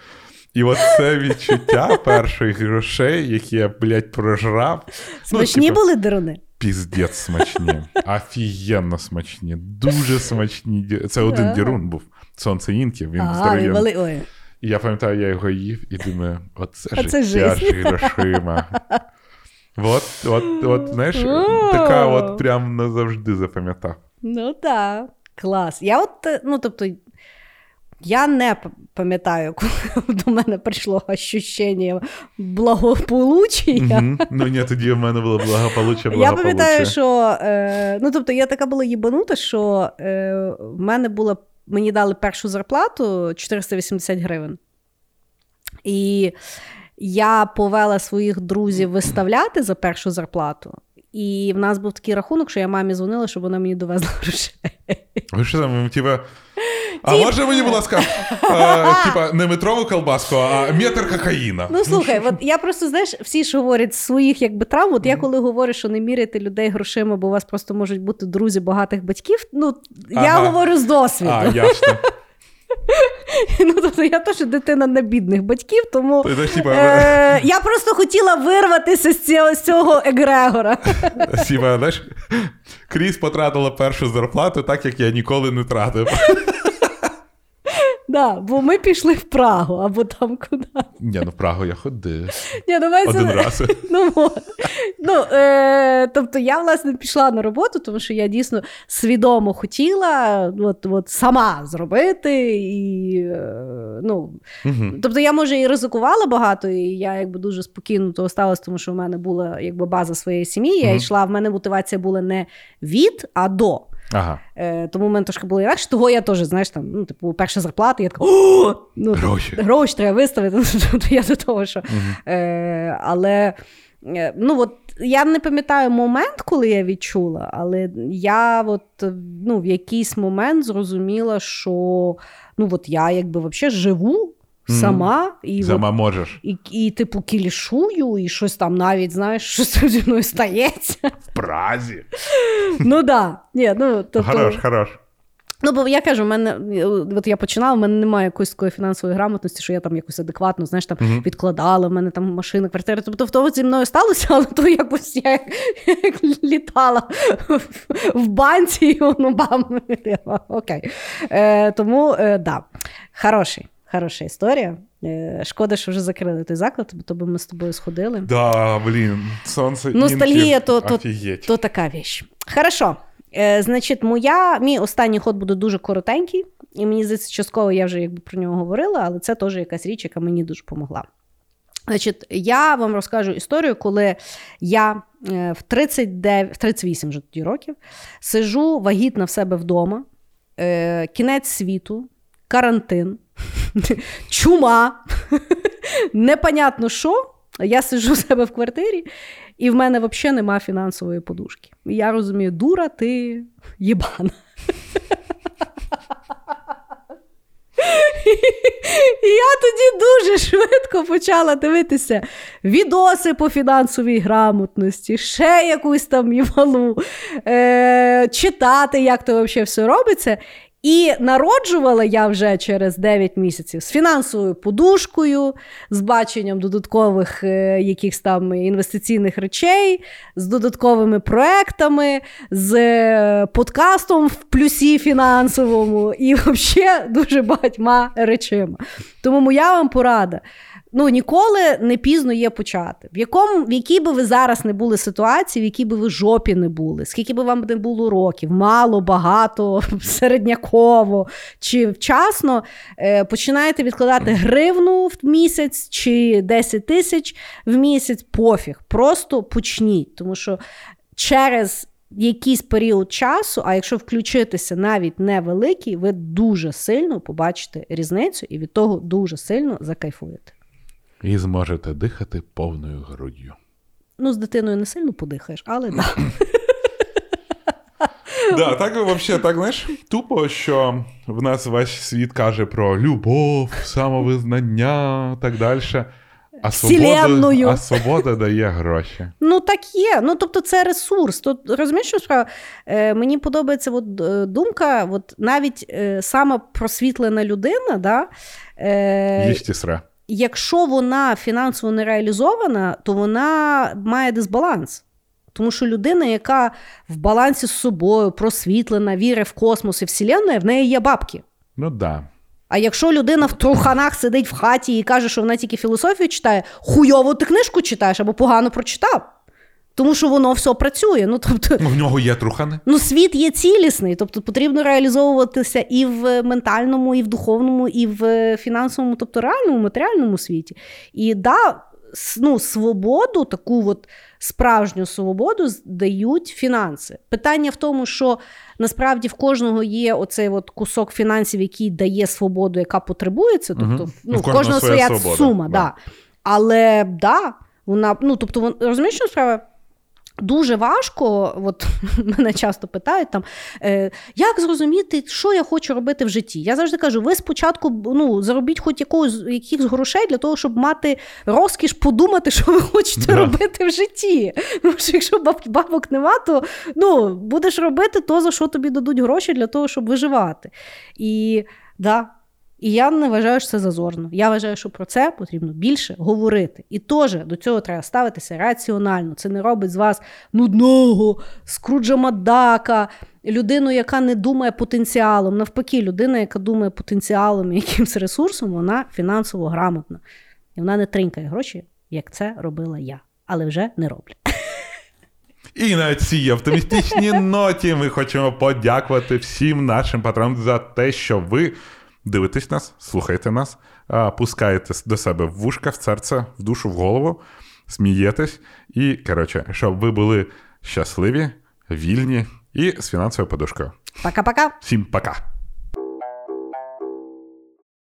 І от це відчуття перших грошей, які я, блядь, прожрав. Смачні ну, типу, були деруни? Піздець смачні. Офігенно смачні. Дуже смачні. Це один дірун був. Сонце інків, він здоров'яний. І я пам'ятаю, я його їв і думаю, оце а життя з грошима. От, от, от, знаєш, така от прям назавжди запам'ятав. Ну так, клас. Я от, е, ну, тобто, я не пам'ятаю, *laughs* коли до мене прийшло ощущення благополуччя. Угу. Ну ні, тоді в мене було благополуччя, благополуччя. Я пам'ятаю, що е, ну тобто я така була їбанута, що е, в мене була, мені дали першу зарплату 480 гривень. І я повела своїх друзів виставляти за першу зарплату. І в нас був такий рахунок, що я мамі дзвонила, щоб вона мені довезла *laughs* грошей. Ви що там, типа, а може мені, будь ласка, *laughs* типа не метрову колбаску, а метр кокаїна. Ну слухай, от я просто знаєш, всі ж говорять своїх якби травм. От я коли говорю, що не міряйте людей грошима, бо у вас просто можуть бути друзі багатих батьків. Ну я говорю з досвіду. А, ясно. *laughs* *laughs* Ну, тобто Я теж дитина не бідних батьків, тому е- *laughs* я просто хотіла вирватися з цього з цього егрегора. Сіба, знаєш, Кріс потратила першу зарплату, так як я ніколи не тратив. *laughs* Да, Бо ми пішли в Прагу або там куди. Ні, ну в Прагу я ходив. Ні, ну, Один це... раз. *laughs* Ну, ну, е, Тобто я, власне, пішла на роботу, тому що я дійсно свідомо хотіла от, от сама зробити. і, е, ну, угу. Тобто я, може, і ризикувала багато, і я якби дуже спокійно того сталося, тому що в мене була якби база своєї сім'ї. Я угу. йшла, в мене мотивація була не від, а до. Ага. Е, Тому в мене трошки було інакше. Того я теж, знаєш, там, ну, типу, перша зарплата, я така О! Ну, гроші гроші треба виставити. *laughs* Ну, я до того, що. Угу. Е, Але е, ну, от, я не пам'ятаю момент, коли я відчула, але я от, ну, в якийсь момент зрозуміла, що ну, от я якби взагалі живу сама і Сама от, можеш. І, і, типу, кілішую, і щось там навіть, знаєш, щось зі *laughs* мною стається. В Празі. Ну да. Ні, ну, тобто... Хорош, хорош. Ну, бо я кажу, в мене от я починала, в мене немає якоїсь такої фінансової грамотності, що я там якось адекватно знаєш, там uh-huh. відкладала, в мене там машина, квартира. Тобто, в того зі мною сталося, але то якось я як, як літала в, в банці, і воно бам. *laughs* Окей. Е, Тому, е, да, хороший. Хороша історія. Е, шкода, що вже закрили той заклад, бо то би ми з тобою сходили. Да, блін, сонце Ностальгія то, то, то така віч. Хорошо. Е, Значить, моя, мій останній ход буде дуже коротенький, і мені здається, частково я вже якби про нього говорила, але це теж якась річ, яка мені дуже допомогла. Значить, я вам розкажу історію, коли я е, в 39, в 38 вже тоді років сижу вагітна в себе вдома, е, кінець світу, карантин. чума, непонятно що. Я сиджу у себе в квартирі, і в мене взагалі нема фінансової подушки. Я розумію, дура, ти єбана. І я тоді дуже швидко почала дивитися відоси по фінансовій грамотності, ще якусь там євалу, е- читати, як то взагалі все робиться. І народжувала я вже через 9 місяців з фінансовою подушкою, з баченням додаткових е, якихось там інвестиційних речей, з додатковими проектами, з е, подкастом в плюсі фінансовому і *laughs* взагалі дуже багатьма речима. Тому моя вам порада ну ніколи не пізно є почати. В якому, в якій би ви зараз не були ситуації, в якій би ви жопі не були, скільки би вам не було років, мало, багато, *laughs* середняково чи вчасно, е, починаєте відкладати гривну в місяць чи 10 тисяч в місяць, пофіг. Просто почніть. Тому що через якийсь період часу, а якщо включитися навіть невеликий, ви дуже сильно побачите різницю і від того дуже сильно закайфуєте. І зможете дихати повною груддю. Ну, з дитиною не сильно подихаєш, але так. *laughs* Да, так взагалі, так знаєш, тупо, що в нас весь світ каже про любов, самовизнання так далі. А свобода, а свобода дає гроші. Ну так є. Ну тобто, це ресурс. Тут розумієш, що справа? Е, Мені подобається от, е, думка, от навіть е, сама просвітлена людина, да, е, якщо вона фінансово не реалізована, то вона має дисбаланс. Тому що людина, яка в балансі з собою, просвітлена, вірить в космос і вселенну, в неї є бабки. Ну так. Да. А якщо людина в труханах сидить в хаті і каже, що вона тільки філософію читає, хуйово ти книжку читаєш або погано прочитав. Тому що воно все працює. Ну, тобто, ну, В нього є трухани. Ну, світ є цілісний, тобто потрібно реалізовуватися і в ментальному, і в духовному, і в фінансовому, тобто реальному, матеріальному світі. І да, ну, свободу, таку от справжню свободу дають фінанси. Питання в тому, що насправді в кожного є оцей от кусок фінансів, який дає свободу, яка потребується. Тобто, угу. ну, в кожного своя, своя сума. Да. да. Але да, вона, ну, тобто, розумієш, що справа? Дуже важко, от *laughs* мене часто питають там, е, як зрозуміти, що я хочу робити в житті. Я завжди кажу: ви спочатку ну, заробіть хоч якогось якихось грошей для того, щоб мати розкіш подумати, що ви хочете да. робити в житті. Тому що якщо баб, бабок нема, то ну, будеш робити то, за що тобі дадуть гроші для того, щоб виживати. І да, і я не вважаю, що це зазорно. Я вважаю, що про це потрібно більше говорити. І теж до цього треба ставитися раціонально. Це не робить з вас нудного, скруджа Мадака, людину, яка не думає потенціалом. Навпаки, людина, яка думає потенціалом і якимось ресурсом, вона фінансово грамотна. І вона не тринкає гроші, як це робила я, але вже не роблю. І на цій оптимістичній ноті ми хочемо подякувати всім нашим патронам за те, що ви дивитесь нас, слухайте нас, пускаєте до себе в вушка, в серце, в душу, в голову, смієтесь. І, коротше, щоб ви були щасливі, вільні і з фінансовою подушкою. Пока-пока. Всім пока.